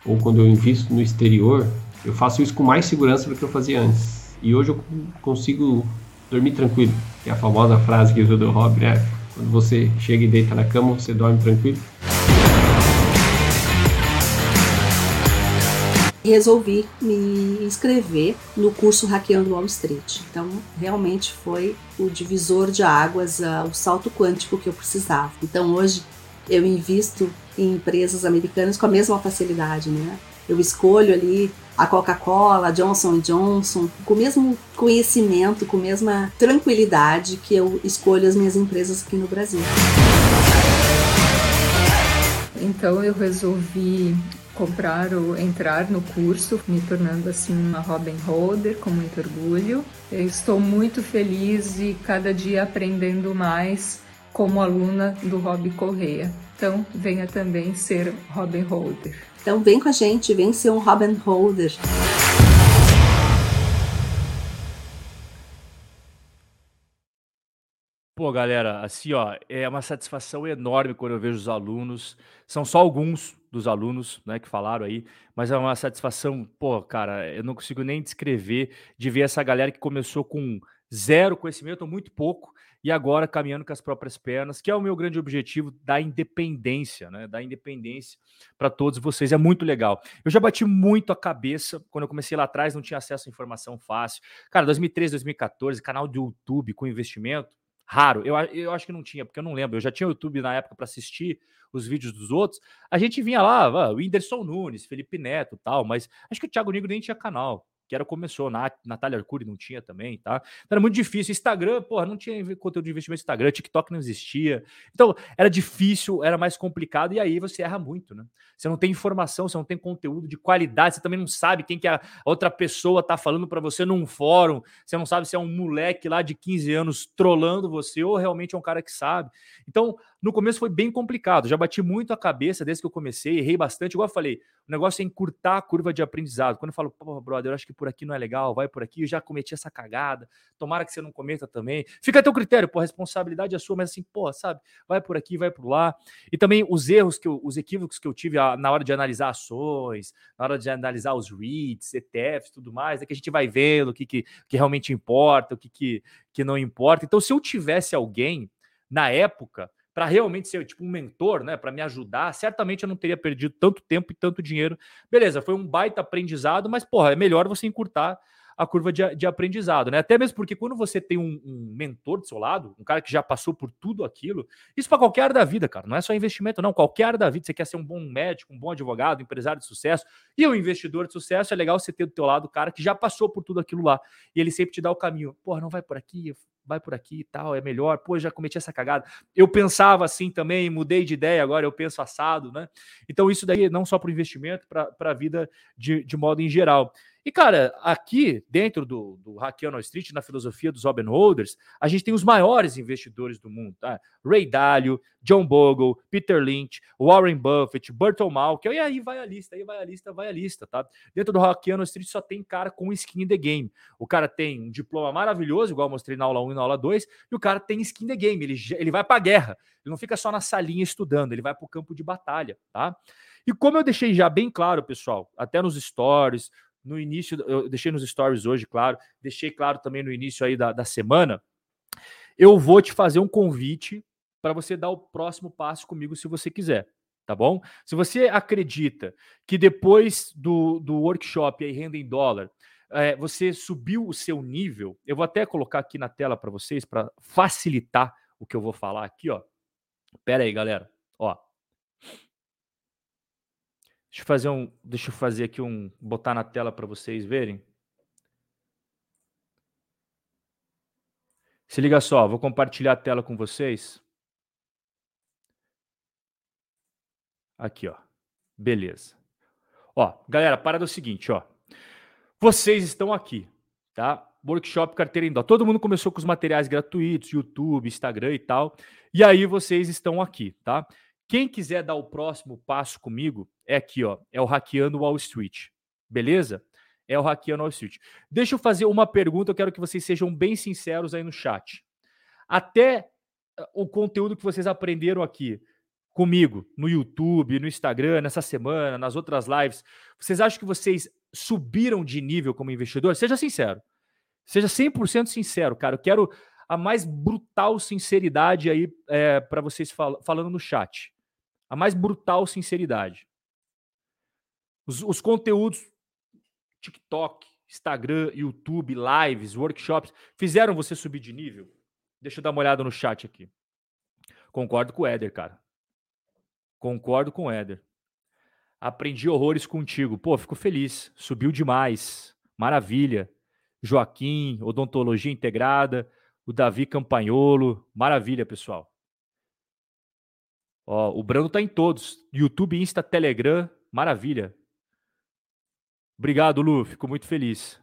ou quando eu invisto no exterior, eu faço isso com mais segurança do que eu fazia antes. E hoje eu consigo dormir tranquilo. É a famosa frase que usa do Rob, né? Quando você chega e deita na cama, você dorme tranquilo? Resolvi me inscrever no curso Hackeando Wall Street. Então, realmente foi o divisor de águas, ah, o salto quântico que eu precisava. Então, hoje eu invisto em empresas americanas com a mesma facilidade, né? Eu escolho ali a Coca-Cola, Johnson Johnson, com o mesmo conhecimento, com a mesma tranquilidade que eu escolho as minhas empresas aqui no Brasil. Então eu resolvi comprar ou entrar no curso, me tornando assim uma Robin Holder com muito orgulho. Eu estou muito feliz e cada dia aprendendo mais como aluna do Rob Correia. Então venha também ser Robin Holder. Então vem com a gente, vem ser um Robin Holder. Pô, galera, assim, ó, é uma satisfação enorme quando eu vejo os alunos. São só alguns dos alunos, né, que falaram aí, mas é uma satisfação, pô, cara, eu não consigo nem descrever de ver essa galera que começou com zero conhecimento, muito pouco, e agora caminhando com as próprias pernas, que é o meu grande objetivo da independência, né? Da independência para todos vocês. É muito legal. Eu já bati muito a cabeça quando eu comecei lá atrás, não tinha acesso à informação fácil. Cara, 2013, 2014, canal do YouTube com investimento, raro. Eu, eu acho que não tinha, porque eu não lembro. Eu já tinha YouTube na época para assistir os vídeos dos outros. A gente vinha lá, o Whindersson Nunes, Felipe Neto tal, mas acho que o Thiago Negro nem tinha canal que era começou, na Natália Arcuri não tinha também, tá? Então era muito difícil. Instagram, porra, não tinha conteúdo de investimento Instagram, TikTok não existia. Então era difícil, era mais complicado e aí você erra muito, né? Você não tem informação, você não tem conteúdo de qualidade, você também não sabe quem que a outra pessoa tá falando para você num fórum, você não sabe se é um moleque lá de 15 anos trolando você ou realmente é um cara que sabe. Então, no começo foi bem complicado, já bati muito a cabeça desde que eu comecei, errei bastante. Igual eu falei, o negócio é encurtar a curva de aprendizado. Quando eu falo, pô, brother, eu acho que por aqui não é legal, vai por aqui, eu já cometi essa cagada, tomara que você não cometa também. Fica a teu critério, pô, a responsabilidade é sua, mas assim, pô, sabe, vai por aqui, vai por lá. E também os erros, que eu, os equívocos que eu tive na hora de analisar ações, na hora de analisar os REITs, ETFs tudo mais, é que a gente vai vendo o que, que, que realmente importa, o que, que, que não importa. Então, se eu tivesse alguém na época para realmente ser tipo um mentor, né, para me ajudar, certamente eu não teria perdido tanto tempo e tanto dinheiro. Beleza, foi um baita aprendizado, mas porra, é melhor você encurtar a curva de, de aprendizado, né? Até mesmo porque quando você tem um, um, mentor do seu lado, um cara que já passou por tudo aquilo, isso para qualquer área da vida, cara, não é só investimento, não, qualquer área da vida, você quer ser um bom médico, um bom advogado, empresário de sucesso, e um investidor de sucesso, é legal você ter do teu lado o cara que já passou por tudo aquilo lá, e ele sempre te dá o caminho, porra, não vai por aqui, vai por aqui e tal, é melhor. Pô, já cometi essa cagada. Eu pensava assim também, mudei de ideia, agora eu penso assado, né? Então, isso daí não só para o investimento, para a vida de, de modo em geral. E, cara, aqui dentro do, do Hackeando Street, na filosofia dos Open Holders, a gente tem os maiores investidores do mundo, tá? Ray Dalio, John Bogle, Peter Lynch, Warren Buffett, Burton Malcolm, e aí vai a lista, aí vai a lista, vai a lista, tá? Dentro do Hackeando Street só tem cara com skin in the game. O cara tem um diploma maravilhoso, igual eu mostrei na aula 1 e na aula 2, e o cara tem skin in the game, ele, ele vai pra guerra. Ele não fica só na salinha estudando, ele vai pro campo de batalha, tá? E como eu deixei já bem claro, pessoal, até nos stories, no início, eu deixei nos stories hoje, claro, deixei claro também no início aí da, da semana. Eu vou te fazer um convite para você dar o próximo passo comigo se você quiser, tá bom? Se você acredita que depois do, do workshop aí, renda em dólar, é, você subiu o seu nível, eu vou até colocar aqui na tela para vocês para facilitar o que eu vou falar aqui, ó. Pera aí, galera. Ó, Deixa eu fazer um, deixa eu fazer aqui um, botar na tela para vocês verem. Se liga só, vou compartilhar a tela com vocês. Aqui, ó. Beleza. Ó, galera, para do seguinte, ó. Vocês estão aqui, tá? Workshop Carteira em Dó. Todo mundo começou com os materiais gratuitos, YouTube, Instagram e tal. E aí vocês estão aqui, tá? Quem quiser dar o próximo passo comigo é aqui, ó, é o Hackeando Wall Street. Beleza? É o Hackeando Wall Street. Deixa eu fazer uma pergunta, eu quero que vocês sejam bem sinceros aí no chat. Até eh, o conteúdo que vocês aprenderam aqui comigo, no YouTube, no Instagram, nessa semana, nas outras lives, vocês acham que vocês subiram de nível como investidor? Seja sincero. Seja 100% sincero, cara. Eu quero a mais brutal sinceridade aí é, para vocês fal falando no chat a mais brutal sinceridade. Os, os conteúdos TikTok, Instagram, YouTube, lives, workshops, fizeram você subir de nível? Deixa eu dar uma olhada no chat aqui. Concordo com o Éder, cara. Concordo com o Éder. Aprendi horrores contigo. Pô, fico feliz. Subiu demais. Maravilha. Joaquim, Odontologia Integrada, o Davi Campanholo. Maravilha, pessoal. Ó, o Brando tá em todos. YouTube, Insta, Telegram. Maravilha. Obrigado, Lu. Fico muito feliz.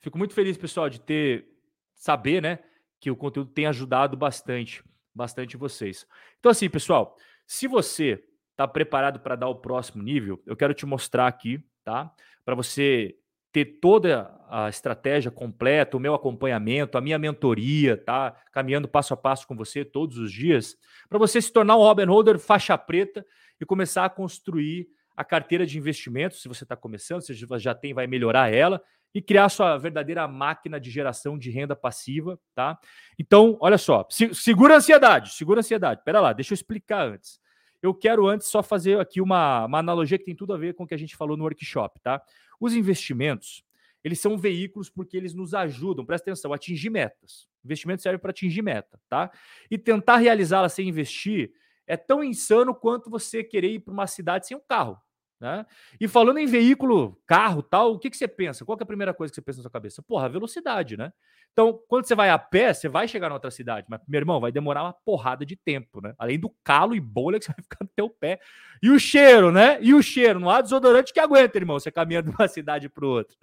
Fico muito feliz, pessoal, de ter saber, né, que o conteúdo tem ajudado bastante, bastante vocês. Então, assim, pessoal, se você está preparado para dar o próximo nível, eu quero te mostrar aqui, tá? Para você ter toda a estratégia completa, o meu acompanhamento, a minha mentoria, tá? Caminhando passo a passo com você todos os dias, para você se tornar um Robin Holder faixa preta e começar a construir a carteira de investimentos, se você está começando, se já tem, vai melhorar ela e criar sua verdadeira máquina de geração de renda passiva, tá? Então, olha só, se, segura a ansiedade, segura a ansiedade. Pera lá, deixa eu explicar antes. Eu quero antes só fazer aqui uma, uma analogia que tem tudo a ver com o que a gente falou no workshop, tá? Os investimentos, eles são veículos porque eles nos ajudam, presta atenção, a atingir metas. Investimento serve para atingir meta, tá? E tentar realizá-la sem investir é tão insano quanto você querer ir para uma cidade sem um carro. Né? E falando em veículo, carro, tal, o que, que você pensa? Qual é a primeira coisa que você pensa na sua cabeça? Porra, velocidade, né? Então, quando você vai a pé, você vai chegar na outra cidade, mas, meu irmão, vai demorar uma porrada de tempo, né? Além do calo e bolha que você vai ficar no teu pé. E o cheiro, né? E o cheiro. Não há desodorante que aguenta, irmão, você caminhando de uma cidade para outra.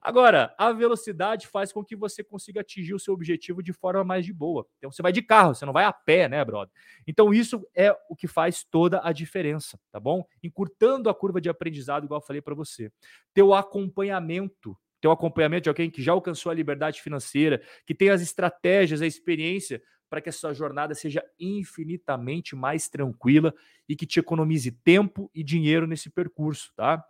Agora, a velocidade faz com que você consiga atingir o seu objetivo de forma mais de boa. Então, você vai de carro, você não vai a pé, né, brother? Então, isso é o que faz toda a diferença, tá bom? Encurtando a curva de aprendizado, igual eu falei para você. Teu acompanhamento ter um acompanhamento de alguém que já alcançou a liberdade financeira, que tem as estratégias, a experiência para que a sua jornada seja infinitamente mais tranquila e que te economize tempo e dinheiro nesse percurso, tá?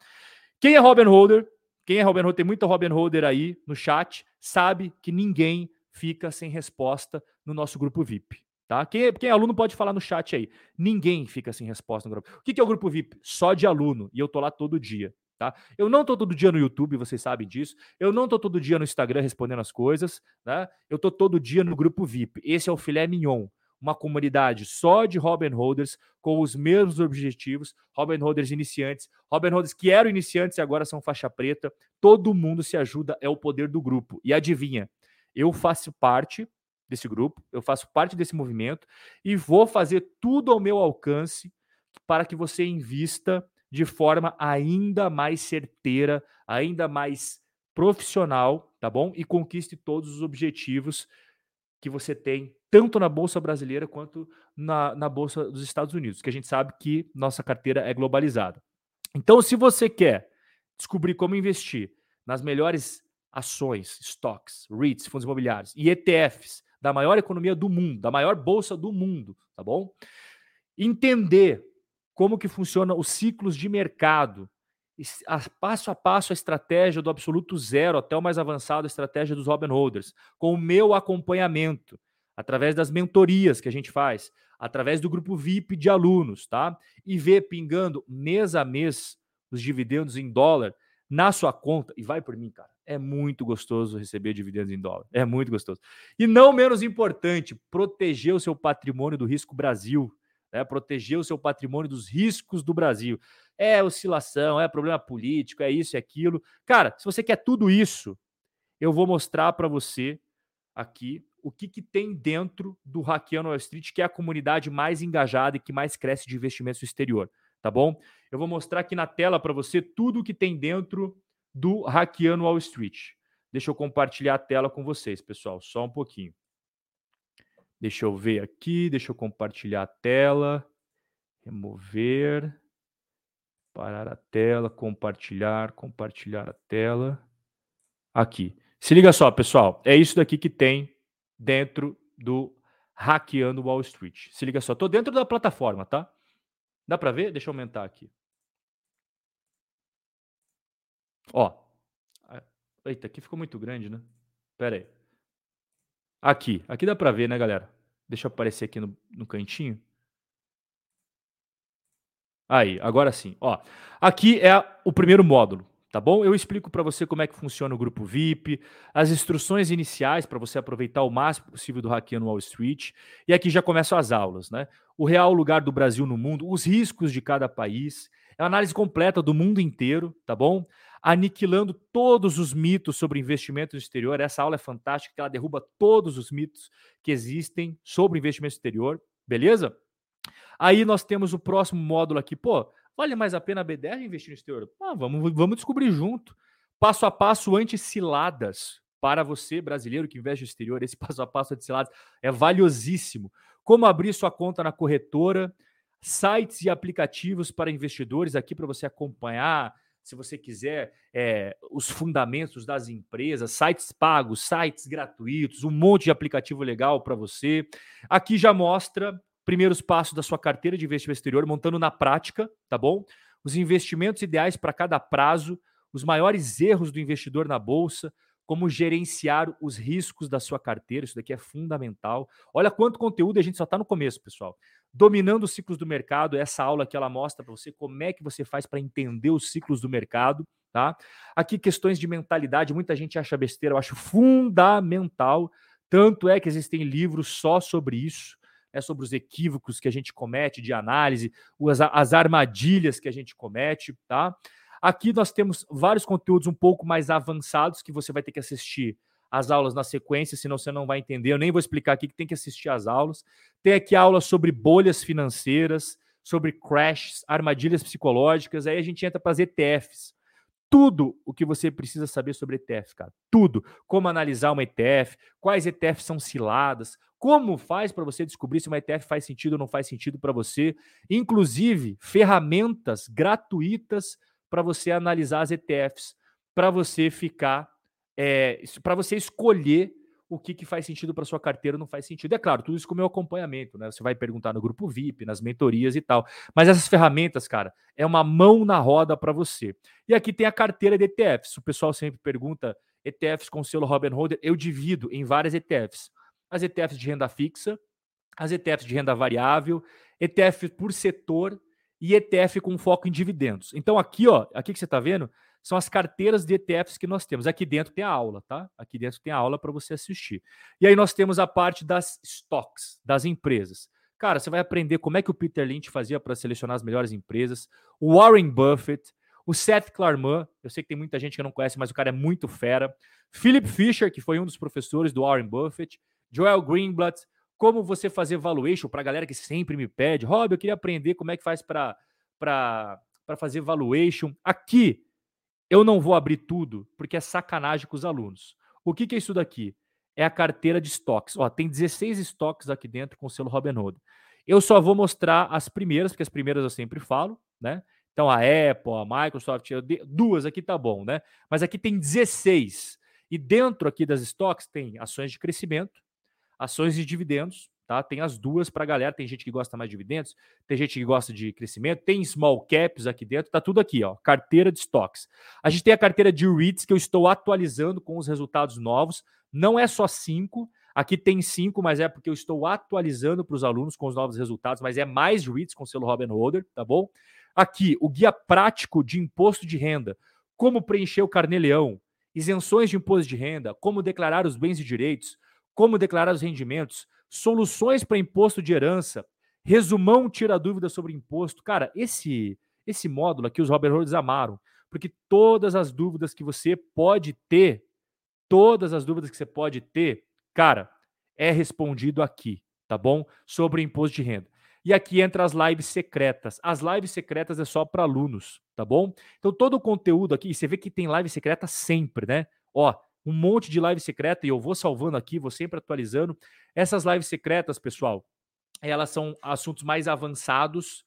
Quem é Robin Holder? Quem é Robin Holder? Tem muito Robin Holder aí no chat, sabe que ninguém fica sem resposta no nosso grupo VIP. Tá? Quem, é, quem é aluno pode falar no chat aí. Ninguém fica sem resposta no grupo. O que, que é o grupo VIP? Só de aluno. E eu tô lá todo dia. Tá? Eu não tô todo dia no YouTube, vocês sabem disso. Eu não tô todo dia no Instagram respondendo as coisas. Né? Eu tô todo dia no grupo VIP. Esse é o filé mignon uma comunidade só de Robin Holders com os mesmos objetivos, Robin Holders iniciantes, Robin Holders que eram iniciantes e agora são faixa preta. Todo mundo se ajuda, é o poder do grupo. E adivinha, eu faço parte desse grupo, eu faço parte desse movimento e vou fazer tudo ao meu alcance para que você invista de forma ainda mais certeira, ainda mais profissional, tá bom? E conquiste todos os objetivos que você tem tanto na Bolsa Brasileira quanto na, na Bolsa dos Estados Unidos, que a gente sabe que nossa carteira é globalizada. Então, se você quer descobrir como investir nas melhores ações, stocks, REITs, fundos imobiliários e ETFs da maior economia do mundo, da maior bolsa do mundo, tá bom? Entender como que funciona os ciclos de mercado, passo a passo a estratégia do absoluto zero até o mais avançado, a estratégia dos Robin Holders, com o meu acompanhamento através das mentorias que a gente faz, através do grupo VIP de alunos, tá? E ver pingando mês a mês os dividendos em dólar na sua conta. E vai por mim, cara. É muito gostoso receber dividendos em dólar. É muito gostoso. E não menos importante, proteger o seu patrimônio do risco Brasil. Né? Proteger o seu patrimônio dos riscos do Brasil. É oscilação, é problema político, é isso e aquilo. Cara, se você quer tudo isso, eu vou mostrar para você aqui o que, que tem dentro do Hackeando Wall Street, que é a comunidade mais engajada e que mais cresce de investimentos no exterior, tá bom? Eu vou mostrar aqui na tela para você tudo o que tem dentro do Hackeando Wall Street. Deixa eu compartilhar a tela com vocês, pessoal, só um pouquinho. Deixa eu ver aqui, deixa eu compartilhar a tela, remover, parar a tela, compartilhar, compartilhar a tela. Aqui. Se liga só, pessoal, é isso daqui que tem dentro do Hackeando Wall Street. Se liga só, estou dentro da plataforma, tá? Dá para ver? Deixa eu aumentar aqui. Ó. Eita, aqui ficou muito grande, né? Pera aí. Aqui. Aqui dá para ver, né, galera? Deixa eu aparecer aqui no, no cantinho. Aí, agora sim. Ó, aqui é o primeiro módulo, tá bom? Eu explico para você como é que funciona o grupo VIP, as instruções iniciais para você aproveitar o máximo possível do Hackeando Wall Street. E aqui já começam as aulas, né? O real lugar do Brasil no mundo, os riscos de cada país, é uma análise completa do mundo inteiro, tá bom? Aniquilando todos os mitos sobre investimento no exterior. Essa aula é fantástica, ela derruba todos os mitos que existem sobre investimento exterior, beleza? Aí nós temos o próximo módulo aqui, pô, Vale mais a pena a B10 investir no exterior? Ah, vamos, vamos descobrir junto. Passo a passo anti-ciladas para você, brasileiro que investe no exterior. Esse passo a passo anti-ciladas é valiosíssimo. Como abrir sua conta na corretora, sites e aplicativos para investidores aqui para você acompanhar. Se você quiser é, os fundamentos das empresas, sites pagos, sites gratuitos, um monte de aplicativo legal para você. Aqui já mostra primeiros passos da sua carteira de investimento exterior, montando na prática, tá bom? Os investimentos ideais para cada prazo, os maiores erros do investidor na bolsa, como gerenciar os riscos da sua carteira, isso daqui é fundamental. Olha quanto conteúdo a gente só está no começo, pessoal. Dominando os ciclos do mercado, essa aula que ela mostra para você como é que você faz para entender os ciclos do mercado, tá? Aqui questões de mentalidade, muita gente acha besteira, eu acho fundamental. Tanto é que existem livros só sobre isso né, sobre os equívocos que a gente comete de análise, as, as armadilhas que a gente comete, tá? Aqui nós temos vários conteúdos um pouco mais avançados que você vai ter que assistir as aulas na sequência, senão você não vai entender. Eu nem vou explicar aqui que tem que assistir as aulas. Tem aqui aulas sobre bolhas financeiras, sobre crashes, armadilhas psicológicas. Aí a gente entra para as ETFs tudo o que você precisa saber sobre ETF, cara. Tudo. Como analisar uma ETF, quais ETFs são ciladas, como faz para você descobrir se uma ETF faz sentido ou não faz sentido para você. Inclusive, ferramentas gratuitas para você analisar as ETFs, para você ficar, é, eh, para você escolher o que, que faz sentido para sua carteira não faz sentido. É claro, tudo isso com meu acompanhamento, né? Você vai perguntar no grupo VIP, nas mentorias e tal. Mas essas ferramentas, cara, é uma mão na roda para você. E aqui tem a carteira de ETFs. O pessoal sempre pergunta ETFs com selo Robin Holder. Eu divido em várias ETFs. As ETFs de renda fixa, as ETFs de renda variável, ETF por setor e ETF com foco em dividendos. Então aqui, ó, aqui que você está vendo, são as carteiras de ETFs que nós temos. Aqui dentro tem a aula, tá? Aqui dentro tem a aula para você assistir. E aí nós temos a parte das stocks, das empresas. Cara, você vai aprender como é que o Peter Lynch fazia para selecionar as melhores empresas, o Warren Buffett, o Seth Klarman, eu sei que tem muita gente que não conhece, mas o cara é muito fera. Philip Fisher, que foi um dos professores do Warren Buffett, Joel Greenblatt, como você fazer valuation para a galera que sempre me pede. Rob, eu queria aprender como é que faz para fazer valuation. Aqui eu não vou abrir tudo, porque é sacanagem com os alunos. O que, que é isso daqui? É a carteira de estoques. Ó, tem 16 estoques aqui dentro com o selo Robinhood. Eu só vou mostrar as primeiras, porque as primeiras eu sempre falo, né? Então a Apple, a Microsoft, duas aqui tá bom, né? Mas aqui tem 16. E dentro aqui das estoques tem ações de crescimento, ações de dividendos, tá? Tem as duas para a galera. Tem gente que gosta mais de dividendos, tem gente que gosta de crescimento, tem small caps aqui dentro, tá tudo aqui, ó. Carteira de estoques. A gente tem a carteira de REITs que eu estou atualizando com os resultados novos. Não é só cinco. Aqui tem cinco, mas é porque eu estou atualizando para os alunos com os novos resultados, mas é mais REITs com selo Robin Holder, tá bom? Aqui, o guia prático de imposto de renda. Como preencher o carnê-leão, isenções de imposto de renda, como declarar os bens e direitos, como declarar os rendimentos, soluções para imposto de herança, resumão tira dúvidas sobre imposto. Cara, esse esse módulo aqui os Robert Holders amaram, porque todas as dúvidas que você pode ter, todas as dúvidas que você pode ter, cara, é respondido aqui, tá bom? Sobre imposto de renda. E aqui entra as lives secretas. As lives secretas é só para alunos, tá bom? Então todo o conteúdo aqui, você vê que tem live secreta sempre, né? Ó, um monte de live secreta e eu vou salvando aqui, vou sempre atualizando. Essas lives secretas, pessoal, elas são assuntos mais avançados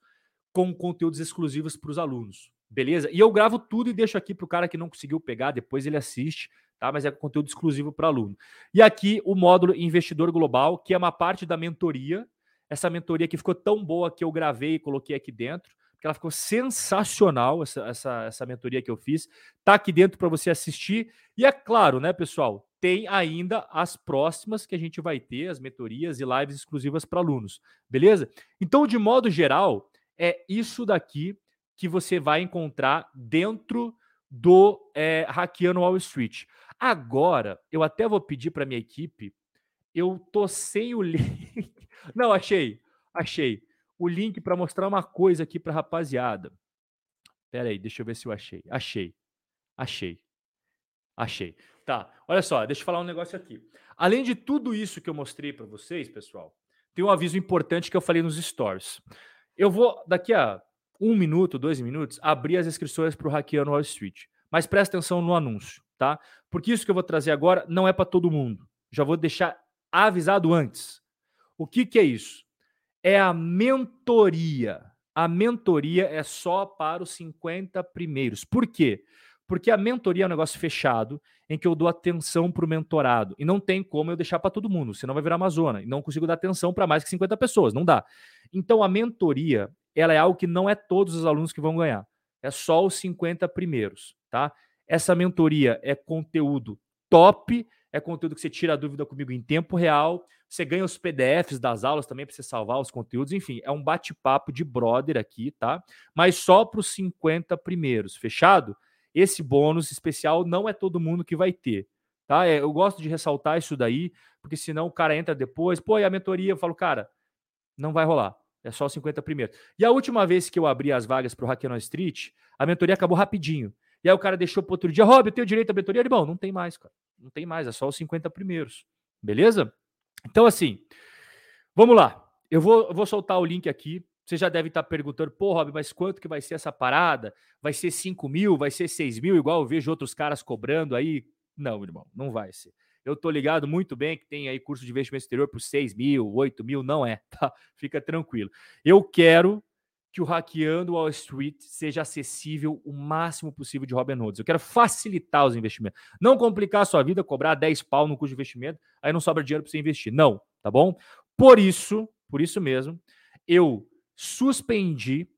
com conteúdos exclusivos para os alunos, beleza? E eu gravo tudo e deixo aqui para o cara que não conseguiu pegar, depois ele assiste, tá? Mas é conteúdo exclusivo para aluno. E aqui o módulo Investidor Global, que é uma parte da mentoria, essa mentoria que ficou tão boa que eu gravei e coloquei aqui dentro que ela ficou sensacional, essa, essa, essa mentoria que eu fiz. Tá aqui dentro para você assistir. E é claro, né, pessoal? Tem ainda as próximas que a gente vai ter, as mentorias e lives exclusivas para alunos, beleza? Então, de modo geral, é isso daqui que você vai encontrar dentro do é, Hackeando Wall Street. Agora, eu até vou pedir para minha equipe, eu tô sem o link. Não, achei, achei. O link para mostrar uma coisa aqui para rapaziada. Pera aí, deixa eu ver se eu achei. Achei. Achei. Achei. Tá, olha só, deixa eu falar um negócio aqui. Além de tudo isso que eu mostrei para vocês, pessoal, tem um aviso importante que eu falei nos stories. Eu vou, daqui a um minuto, dois minutos, abrir as inscrições para o Hackeando Wall Street. Mas presta atenção no anúncio, tá? Porque isso que eu vou trazer agora não é para todo mundo. Já vou deixar avisado antes. O que, que é isso? É a mentoria. A mentoria é só para os 50 primeiros. Por quê? Porque a mentoria é um negócio fechado em que eu dou atenção para o mentorado. E não tem como eu deixar para todo mundo, senão vai virar Amazônia. E não consigo dar atenção para mais que 50 pessoas, não dá. Então a mentoria, ela é algo que não é todos os alunos que vão ganhar. É só os 50 primeiros, tá? Essa mentoria é conteúdo top, é conteúdo que você tira a dúvida comigo em tempo real. Você ganha os PDFs das aulas também para você salvar os conteúdos. Enfim, é um bate-papo de brother aqui, tá? Mas só para os 50 primeiros, fechado? esse bônus especial não é todo mundo que vai ter. Tá? É, eu gosto de ressaltar isso daí, porque senão o cara entra depois, pô, e a mentoria? Eu falo, cara, não vai rolar. É só 50 primeiro. E a última vez que eu abri as vagas para o Hackeon Street, a mentoria acabou rapidinho. E aí o cara deixou para outro dia, Rob, eu tenho direito à mentoria? Ele, bom, não tem mais, cara. Não tem mais, é só os 50 primeiros. Beleza? Então, assim, vamos lá. Eu vou, eu vou soltar o link aqui. Você já deve estar perguntando, pô, Rob, mas quanto que vai ser essa parada? Vai ser 5 mil? Vai ser 6 mil? Igual eu vejo outros caras cobrando aí. Não, irmão, não vai ser. Eu tô ligado muito bem que tem aí curso de investimento exterior por 6 mil, 8 mil, não é, tá? Fica tranquilo. Eu quero que o Hackeando Wall Street seja acessível o máximo possível de Robinhood. Eu quero facilitar os investimentos. Não complicar a sua vida, cobrar 10 pau no custo de investimento, aí não sobra dinheiro para você investir. Não, tá bom? Por isso, por isso mesmo, eu suspendi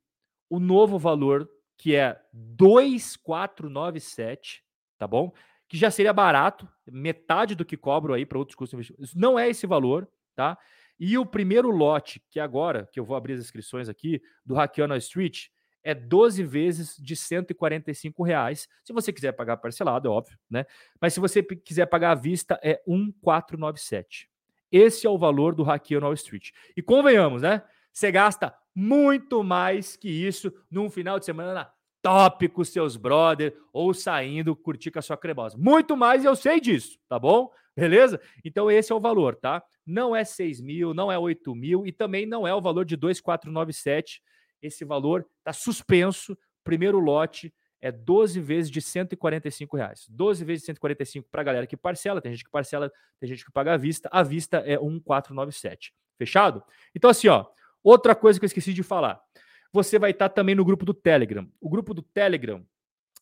o novo valor que é 2,497, tá bom? Que já seria barato, metade do que cobro aí para outros custos de investimento. Não é esse valor, tá? E o primeiro lote, que agora, que eu vou abrir as inscrições aqui, do Hackeano Street, é 12 vezes de 145 reais. Se você quiser pagar parcelado, é óbvio, né? Mas se você quiser pagar à vista, é 1,497. Esse é o valor do Hackeano Street. E convenhamos, né? Você gasta muito mais que isso num final de semana top com seus brother ou saindo curtir com a sua cremosa. Muito mais eu sei disso, tá bom? Beleza? Então esse é o valor, tá? Não é 6 mil, não é 8 mil e também não é o valor de 2,497. Esse valor está suspenso. Primeiro lote é 12 vezes de 145 reais. 12 vezes de 145 para a galera que parcela. Tem gente que parcela, tem gente que paga à vista. A vista é 1,497. Fechado? Então, assim, ó, Outra coisa que eu esqueci de falar. Você vai estar também no grupo do Telegram. O grupo do Telegram,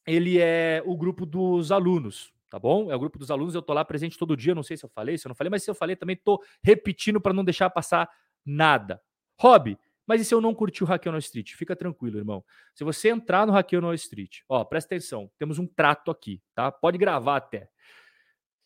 ele é o grupo dos alunos, tá bom? É o grupo dos alunos, eu tô lá presente todo dia, não sei se eu falei, se eu não falei, mas se eu falei também tô repetindo para não deixar passar nada. Hobby, mas e se eu não curtir o Hackeon Street? Fica tranquilo, irmão. Se você entrar no Hackeon Street, ó, presta atenção, temos um trato aqui, tá? Pode gravar até.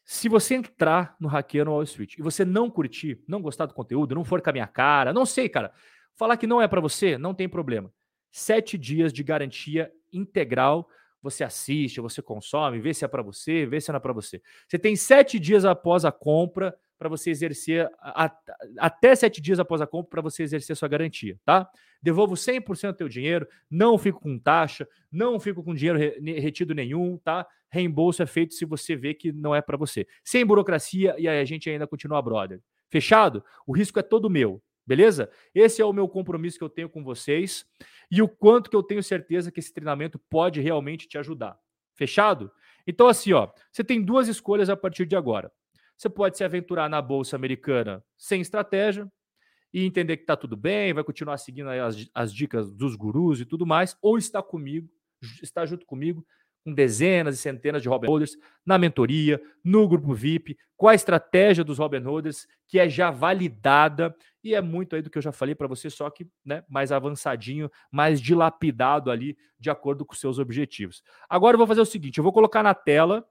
Se você entrar no Hackeando Wall Street e você não curtir, não gostar do conteúdo, não for com a minha cara, não sei, cara, falar que não é para você, não tem problema. Sete dias de garantia integral. Você assiste, você consome, vê se é para você, vê se não é para você. Você tem sete dias após a compra para você exercer, a, a, até sete dias após a compra, para você exercer sua garantia, tá? Devolvo 100% do teu dinheiro, não fico com taxa, não fico com dinheiro re, retido nenhum, tá? Reembolso é feito se você vê que não é para você. Sem burocracia e aí a gente ainda continua brother. Fechado? O risco é todo meu, beleza? Esse é o meu compromisso que eu tenho com vocês e o quanto que eu tenho certeza que esse treinamento pode realmente te ajudar. Fechado? Então, assim, ó, você tem duas escolhas a partir de agora. Você pode se aventurar na bolsa americana sem estratégia e entender que está tudo bem, vai continuar seguindo as, as dicas dos gurus e tudo mais, ou está comigo, está junto comigo, com dezenas e centenas de Robin Holders na mentoria, no grupo VIP, com a estratégia dos Robin Holders, que é já validada e é muito aí do que eu já falei para você, só que né, mais avançadinho, mais dilapidado ali, de acordo com seus objetivos. Agora eu vou fazer o seguinte: eu vou colocar na tela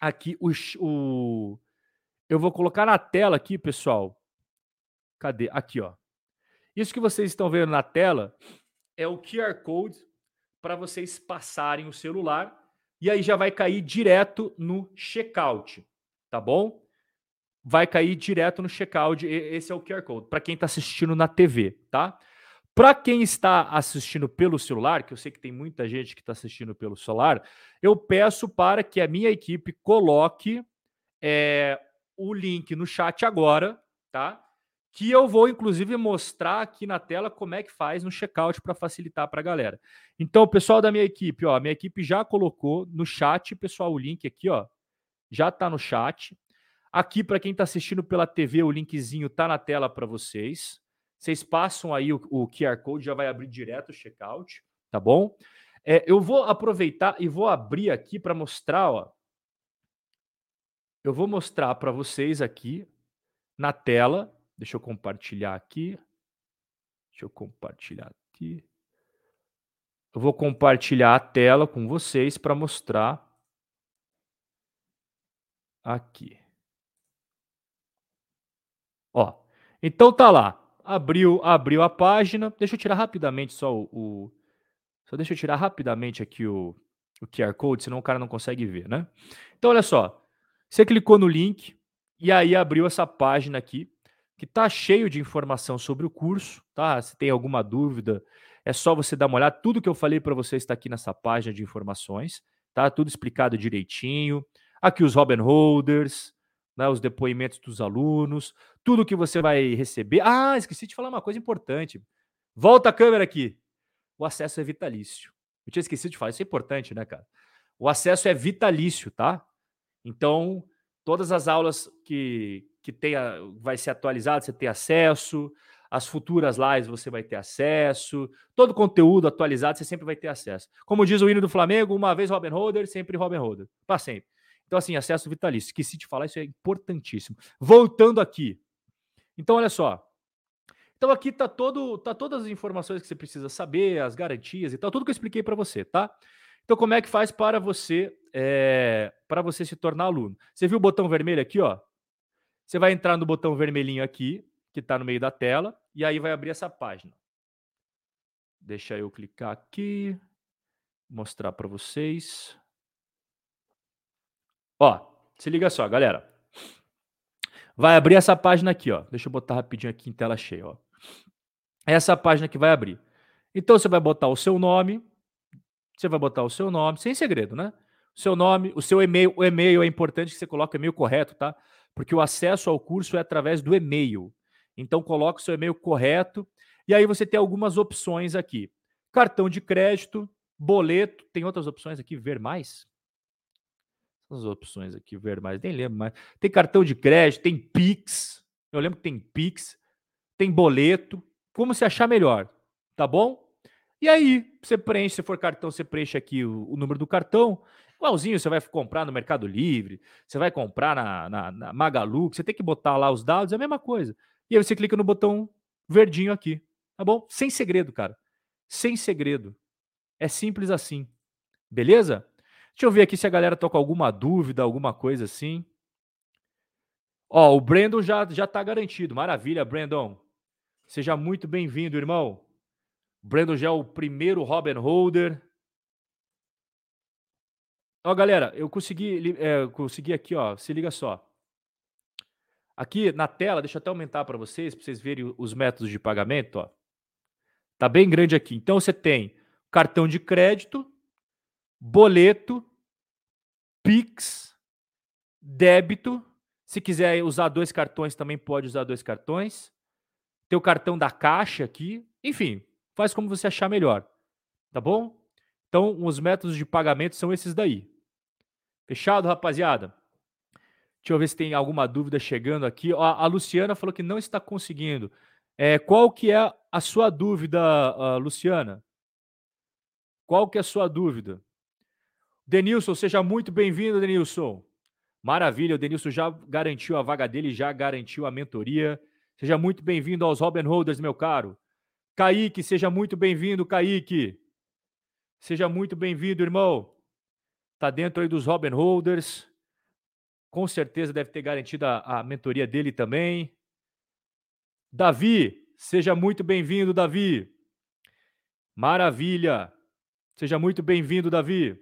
aqui o, o eu vou colocar na tela aqui, pessoal. Cadê? Aqui, ó. Isso que vocês estão vendo na tela é o QR Code para vocês passarem o celular e aí já vai cair direto no checkout, tá bom? Vai cair direto no checkout. Esse é o QR Code para quem está assistindo na TV, tá? Para quem está assistindo pelo celular, que eu sei que tem muita gente que está assistindo pelo celular, eu peço para que a minha equipe coloque é, o link no chat agora, tá? Que eu vou, inclusive, mostrar aqui na tela como é que faz no checkout para facilitar para a galera. Então, pessoal da minha equipe, ó, minha equipe já colocou no chat, pessoal, o link aqui, ó, já está no chat. Aqui, para quem está assistindo pela TV, o linkzinho está na tela para vocês. Vocês passam aí o, o, QR Code, já vai abrir direto o checkout, tá bom? É, eu vou aproveitar e vou abrir aqui para mostrar, ó. Eu vou mostrar para vocês aqui na tela. Deixa eu compartilhar aqui. Deixa eu compartilhar aqui. Eu vou compartilhar a tela com vocês para mostrar aqui. Ó, então tá lá. Abriu, abriu a página. Deixa eu tirar rapidamente só o, o só deixa eu tirar rapidamente aqui o, o QR Code, senão o cara não consegue ver, né? Então olha só. Você clicou no link e aí abriu essa página aqui que tá cheio de informação sobre o curso, tá? Se tem alguma dúvida, é só você dar uma olhada. Tudo que eu falei para você está aqui nessa página de informações, tá? Tudo explicado direitinho. Aqui os Robin Holders, né, os depoimentos dos alunos, tudo que você vai receber. Ah, esqueci de falar uma coisa importante. Volta a câmera aqui. O acesso é vitalício. Eu tinha esquecido de falar, isso é importante, né, cara? O acesso é vitalício, tá? Então, todas as aulas que, que tenha, vai ser atualizado, você tem acesso. As futuras lives você vai ter acesso. Todo conteúdo atualizado você sempre vai ter acesso. Como diz o hino do Flamengo, uma vez Robin Holder, sempre Robin Holder. Para sempre. Então, assim, acesso vitalício. Esqueci de falar, isso é importantíssimo. Voltando aqui. Então, olha só. Então, aqui tá todo, tá todas as informações que você precisa saber, as garantias e tal, tudo que eu expliquei para você, tá? Então, como é que faz para você é, para você se tornar aluno? Você viu o botão vermelho aqui, ó? Você vai entrar no botão vermelhinho aqui, que está no meio da tela, e aí vai abrir essa página. Deixa eu clicar aqui, mostrar para vocês. Ó, se liga só, galera. Vai abrir essa página aqui, ó. Deixa eu botar rapidinho aqui em tela cheia, ó. Essa página que vai abrir. Então você vai botar o seu nome, você vai botar o seu nome, sem segredo, né? O seu nome, o seu e-mail, o e-mail é importante que você coloque o e-mail correto, tá? Porque o acesso ao curso é através do e-mail. Então coloque o seu e-mail correto e aí você tem algumas opções aqui. Cartão de crédito, boleto, tem outras opções aqui, ver mais? as opções aqui, ver mais, nem lembro mais. Tem cartão de crédito, tem Pix. Eu lembro que tem Pix, tem boleto. Como se achar melhor, tá bom? E aí, você preenche, se for cartão, você preenche aqui o, o número do cartão. Igualzinho, você vai comprar no Mercado Livre, você vai comprar na, na, na Magalu, você tem que botar lá os dados, é a mesma coisa. E aí você clica no botão verdinho aqui, tá bom? Sem segredo, cara. Sem segredo. É simples assim. Beleza? Deixa eu ver aqui se a galera toca alguma dúvida, alguma coisa assim. Ó, o Brandon já, já tá garantido. Maravilha, Brandon. Seja muito bem-vindo, irmão. Brandon já é o primeiro Robin Holder. Ó, galera, eu consegui, é, consegui aqui, ó. Se liga só. Aqui na tela, deixa eu até aumentar para vocês, para vocês verem os métodos de pagamento, ó. Tá bem grande aqui. Então você tem cartão de crédito, boleto, Pix, débito. Se quiser usar dois cartões, também pode usar dois cartões. Tem o cartão da caixa aqui. Enfim, faz como você achar melhor. Tá bom? Então, os métodos de pagamento são esses daí. Fechado, rapaziada? Deixa eu ver se tem alguma dúvida chegando aqui. A, Luciana falou que não está conseguindo. É, qual que é a sua dúvida, uh, Luciana? Qual que é a sua dúvida? Denilson, seja muito bem-vindo, Denilson. Maravilha, o Denilson já garantiu a vaga dele, já garantiu a mentoria. Seja muito bem-vindo aos Robin Holders, meu caro. Kaique, seja muito bem-vindo, Kaique. Seja muito bem-vindo, irmão. Tá dentro aí dos Robin Holders. Com certeza deve ter garantido a, a mentoria dele também. Davi, seja muito bem-vindo, Davi. Maravilha. Seja muito bem-vindo, Davi.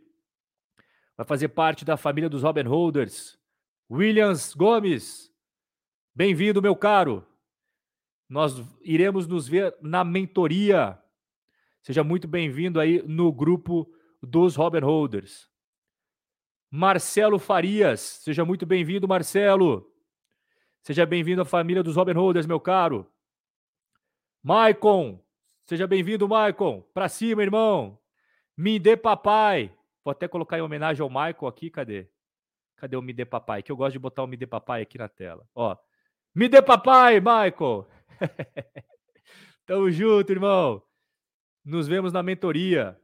vai fazer parte da família dos Robin Holders. Williams Gomes, bem-vindo, meu caro. Nós iremos nos ver na mentoria. Seja muito bem-vindo aí no grupo dos Robin Holders. Marcelo Farias, seja muito bem-vindo, Marcelo. Seja bem-vindo à família dos Robin Holders, meu caro. Maicon, seja bem-vindo, Maicon. Pra cima, irmão. Me dê papai. Vou até colocar em homenagem ao Maicon aqui, cadê? Cadê o Me dê papai? Que eu gosto de botar o Me dê papai aqui na tela. Ó. Me dê papai, Michael. Tamo junto, irmão. Nos vemos na mentoria.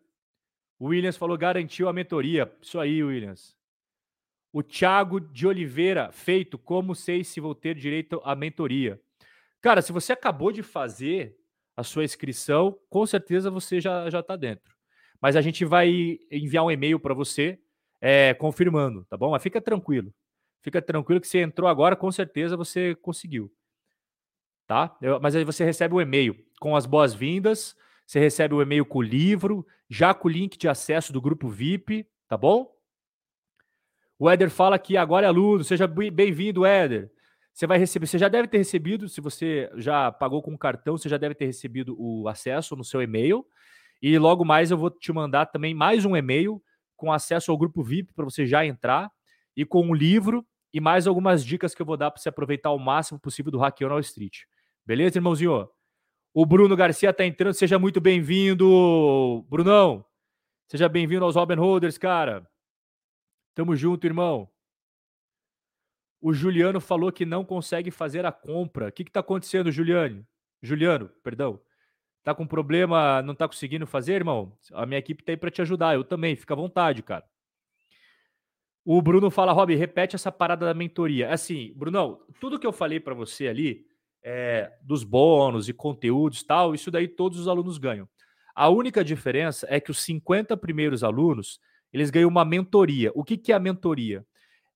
Williams falou, garantiu a mentoria. Isso aí, Williams. O Thiago de Oliveira, feito. Como sei se vou ter direito à mentoria? Cara, se você acabou de fazer a sua inscrição, com certeza você já já está dentro. Mas a gente vai enviar um e-mail para você é, confirmando, tá bom? Mas fica tranquilo. Fica tranquilo que você entrou agora, com certeza você conseguiu. Tá? Eu, mas aí você recebe o um e-mail com as boas-vindas, você recebe o e-mail com o livro, já com o link de acesso do grupo VIP, tá bom? O Éder fala que agora é aluno, seja bem-vindo, Éder. Você vai receber, você já deve ter recebido, se você já pagou com cartão, você já deve ter recebido o acesso no seu e-mail. E logo mais eu vou te mandar também mais um e-mail com acesso ao grupo VIP para você já entrar e com um livro e mais algumas dicas que eu vou dar para você aproveitar o máximo possível do Hackeon Wall Street. Beleza, irmãozinho? O Bruno Garcia está entrando, seja muito bem-vindo, Brunão. Seja bem-vindo aos Robin Holders, cara. Tamo junto, irmão. O Juliano falou que não consegue fazer a compra. O que está acontecendo, Juliano? Juliano, perdão. Tá com problema, não tá conseguindo fazer, irmão? A minha equipe tá aí para te ajudar. Eu também, fica à vontade, cara. O Bruno fala, Rob, repete essa parada da mentoria. Assim, Brunão, tudo que eu falei para você ali, é, dos bônus e conteúdos tal, isso daí todos os alunos ganham. A única diferença é que os 50 primeiros alunos, eles ganham uma mentoria. O que, que é a mentoria?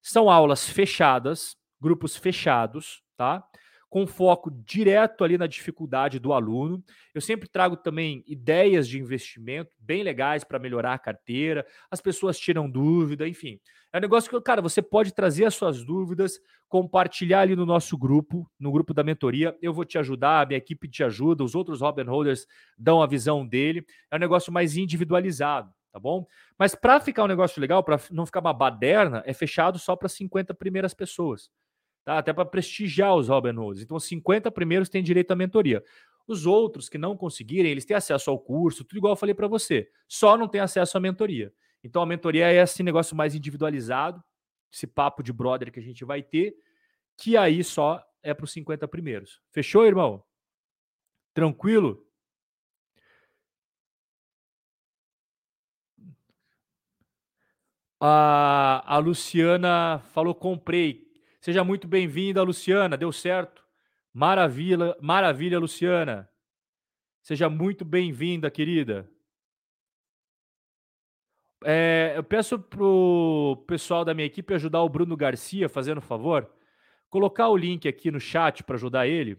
São aulas fechadas, grupos fechados, tá? Com foco direto ali na dificuldade do aluno. Eu sempre trago também ideias de investimento bem legais para melhorar a carteira. As pessoas tiram dúvida, enfim. É um negócio que, cara, você pode trazer as suas dúvidas, compartilhar ali no nosso grupo, no grupo da mentoria. Eu vou te ajudar, a minha equipe te ajuda, os outros Robin Holders dão a visão dele. É um negócio mais individualizado tá bom? Mas para ficar um negócio legal, para não ficar uma baderna, é fechado só para 50 primeiras pessoas. Tá? Até para prestigiar os Robin Hoods. Então, 50 primeiros têm direito à mentoria. Os outros que não conseguirem, eles têm acesso ao curso, tudo igual eu falei para você. Só não tem acesso à mentoria. Então, a mentoria é esse negócio mais individualizado, esse papo de brother que a gente vai ter, que aí só é para os 50 primeiros. Fechou, irmão? Tranquilo? A, a Luciana falou: comprei. Seja muito bem-vinda, Luciana. Deu certo. Maravilha, maravilha, Luciana. Seja muito bem-vinda, querida. É, eu peço pro pessoal da minha equipe ajudar o Bruno Garcia, fazendo favor, colocar o link aqui no chat para ajudar ele,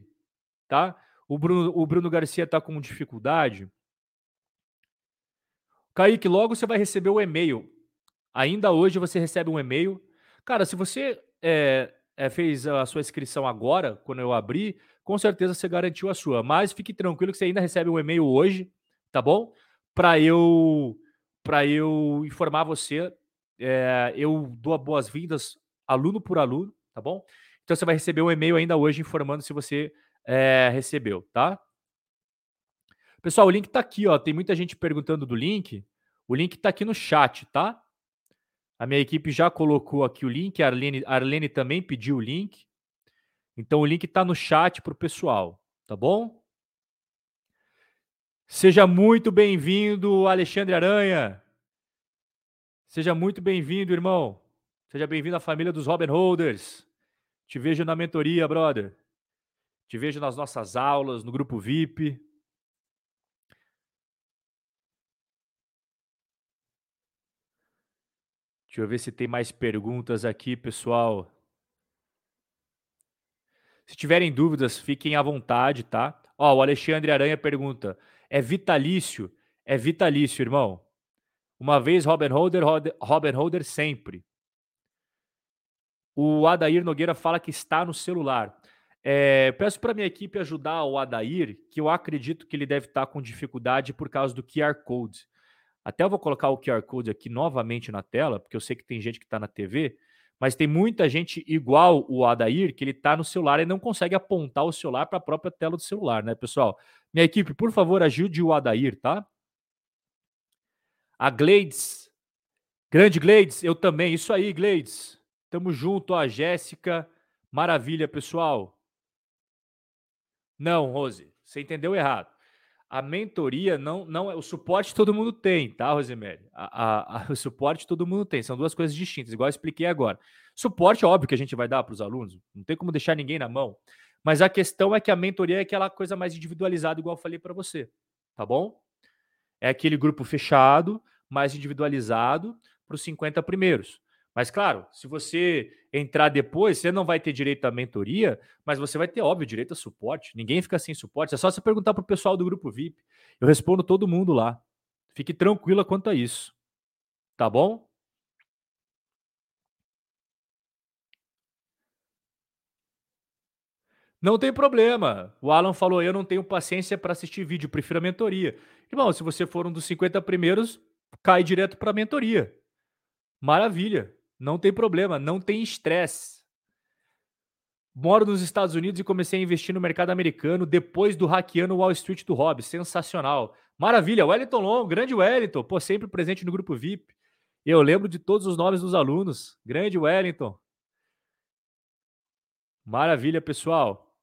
tá? O Bruno, o Bruno Garcia está com dificuldade. Kaique, logo você vai receber o e-mail Ainda hoje você recebe um e-mail. Cara, se você é, é, fez a sua inscrição agora, quando eu abri, com certeza você garantiu a sua. Mas fique tranquilo que você ainda recebe um e-mail hoje, tá bom? Para eu para eu informar você. É, eu dou boas-vindas aluno por aluno, tá bom? Então você vai receber um e-mail ainda hoje informando se você é, recebeu, tá? Pessoal, o link tá aqui, ó. Tem muita gente perguntando do link. O link tá aqui no chat, tá? A minha equipe já colocou aqui o link, a Arlene, a Arlene também pediu o link. Então o link está no chat para o pessoal, tá bom? Seja muito bem-vindo, Alexandre Aranha. Seja muito bem-vindo, irmão. Seja bem-vindo à família dos Robin Holders. Te vejo na mentoria, brother. Te vejo nas nossas aulas, no grupo VIP. Deixa eu ver se tem mais perguntas aqui, pessoal. Se tiverem dúvidas, fiquem à vontade, tá? Ó, o Alexandre Aranha pergunta: é vitalício? É vitalício, irmão. Uma vez Robin Holder, Robin Holder sempre. O Adair Nogueira fala que está no celular. É, peço para minha equipe ajudar o Adair, que eu acredito que ele deve estar com dificuldade por causa do QR Code. Até eu vou colocar o QR Code aqui novamente na tela, porque eu sei que tem gente que está na TV, mas tem muita gente igual o Adair, que ele está no celular e não consegue apontar o celular para a própria tela do celular, né, pessoal? Minha equipe, por favor, ajude o Adair, tá? A Glades, grande Glades, eu também, isso aí, Glades. Tamo junto, a Jéssica, maravilha, pessoal. Não, Rose, você entendeu errado. A mentoria não, não é. O suporte todo mundo tem, tá, Rosemary? A, a, a, o suporte todo mundo tem. São duas coisas distintas, igual eu expliquei agora. Suporte, óbvio que a gente vai dar para os alunos, não tem como deixar ninguém na mão. Mas a questão é que a mentoria é aquela coisa mais individualizada, igual eu falei para você, tá bom? É aquele grupo fechado, mais individualizado para os 50 primeiros. Mas, claro, se você entrar depois, você não vai ter direito à mentoria, mas você vai ter, óbvio, direito a suporte. Ninguém fica sem suporte. É só você perguntar para o pessoal do grupo VIP. Eu respondo todo mundo lá. Fique tranquila quanto a isso. Tá bom? Não tem problema. O Alan falou: eu não tenho paciência para assistir vídeo, prefiro a mentoria. Irmão, se você for um dos 50 primeiros, cai direto para a mentoria. Maravilha. Não tem problema, não tem estresse. Moro nos Estados Unidos e comecei a investir no mercado americano depois do hackeando Wall Street do Rob. Sensacional. Maravilha. Wellington Long, grande Wellington. Pô, sempre presente no grupo VIP. Eu lembro de todos os nomes dos alunos. Grande Wellington. Maravilha, pessoal.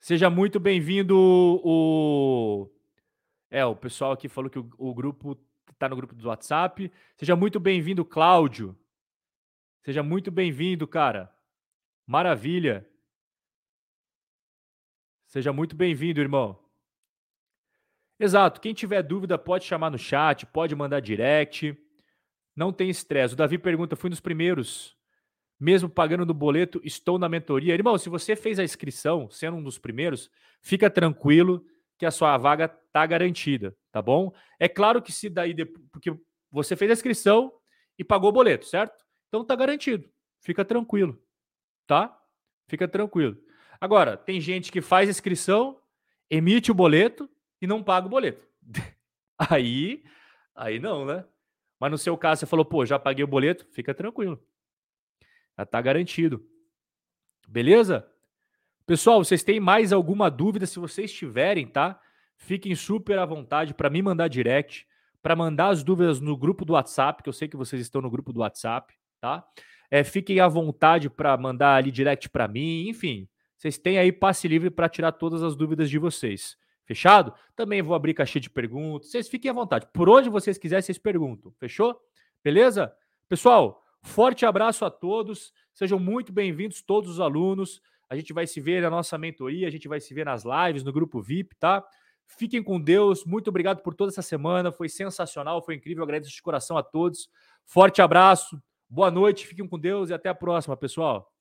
Seja muito bem-vindo o é, o pessoal aqui falou que o, o grupo está no grupo do WhatsApp. Seja muito bem-vindo, Cláudio. Seja muito bem-vindo, cara. Maravilha. Seja muito bem-vindo, irmão. Exato. Quem tiver dúvida pode chamar no chat, pode mandar direct. Não tem estresse. O Davi pergunta: fui nos primeiros, mesmo pagando no boleto, estou na mentoria. Irmão, se você fez a inscrição, sendo um dos primeiros, fica tranquilo que a sua vaga tá garantida, tá bom? É claro que se daí, porque você fez a inscrição e pagou o boleto, certo? Então tá garantido, fica tranquilo, tá? Fica tranquilo. Agora, tem gente que faz a inscrição, emite o boleto e não paga o boleto. aí, aí não, né? Mas no seu caso, você falou, pô, já paguei o boleto, fica tranquilo. Já tá garantido. Beleza? Pessoal, vocês têm mais alguma dúvida? Se vocês tiverem, tá? Fiquem super à vontade para me mandar direct, para mandar as dúvidas no grupo do WhatsApp, que eu sei que vocês estão no grupo do WhatsApp, tá? É, fiquem à vontade para mandar ali direct para mim, enfim. Vocês têm aí passe livre para tirar todas as dúvidas de vocês. Fechado? Também vou abrir caixinha de perguntas. Vocês fiquem à vontade. Por onde vocês quiserem, vocês perguntam. Fechou? Beleza? Pessoal, forte abraço a todos. Sejam muito bem-vindos todos os alunos. A gente vai se ver na nossa mentoria, a gente vai se ver nas lives, no grupo VIP, tá? Fiquem com Deus. Muito obrigado por toda essa semana. Foi sensacional, foi incrível. agradeço de coração a todos. Forte abraço. Boa noite, fiquem com Deus e até a próxima, pessoal.